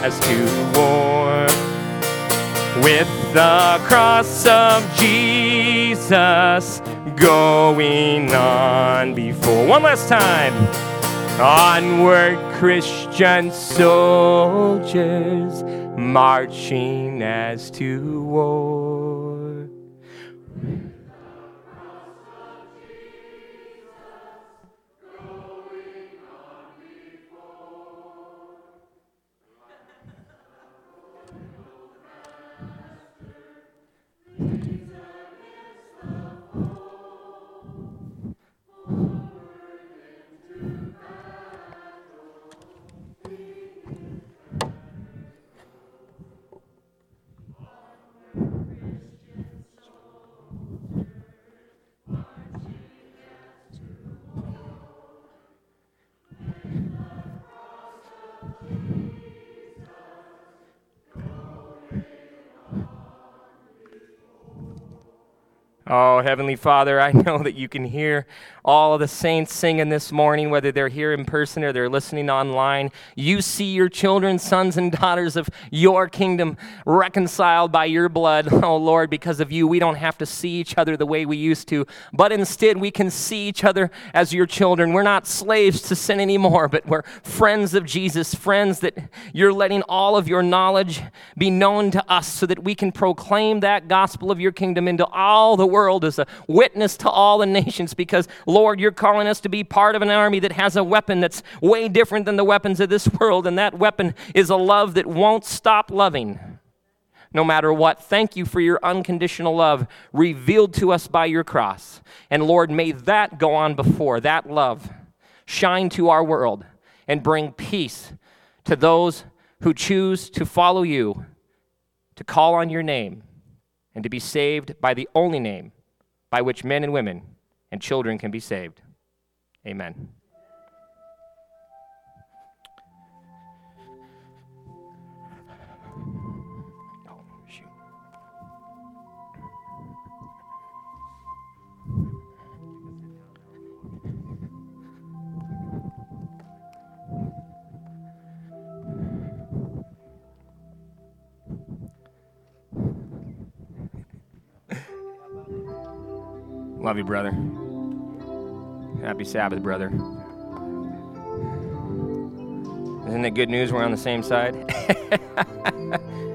as to war with the cross of Jesus going on before. One last time. Onward, Christian soldiers, marching as to war. Oh, Heavenly Father, I know that you can hear all of the saints singing this morning, whether they're here in person or they're listening online. You see your children, sons and daughters of your kingdom reconciled by your blood. Oh, Lord, because of you, we don't have to see each other the way we used to, but instead we can see each other as your children. We're not slaves to sin anymore, but we're friends of Jesus, friends that you're letting all of your knowledge be known to us so that we can proclaim that gospel of your kingdom into all the world as a witness to all the nations because, Lord, you're calling us to be part of an army that has a weapon that's way different than the weapons of this world, and that weapon is a love that won't stop loving. No matter what, thank you for your unconditional love revealed to us by your cross. And Lord, may that go on before, that love shine to our world and bring peace to those who choose to follow you, to call on your name and to be saved by the only name by which men and women and children can be saved. Amen. Love you, brother. Happy Sabbath, brother. Isn't it good news we're on the same side?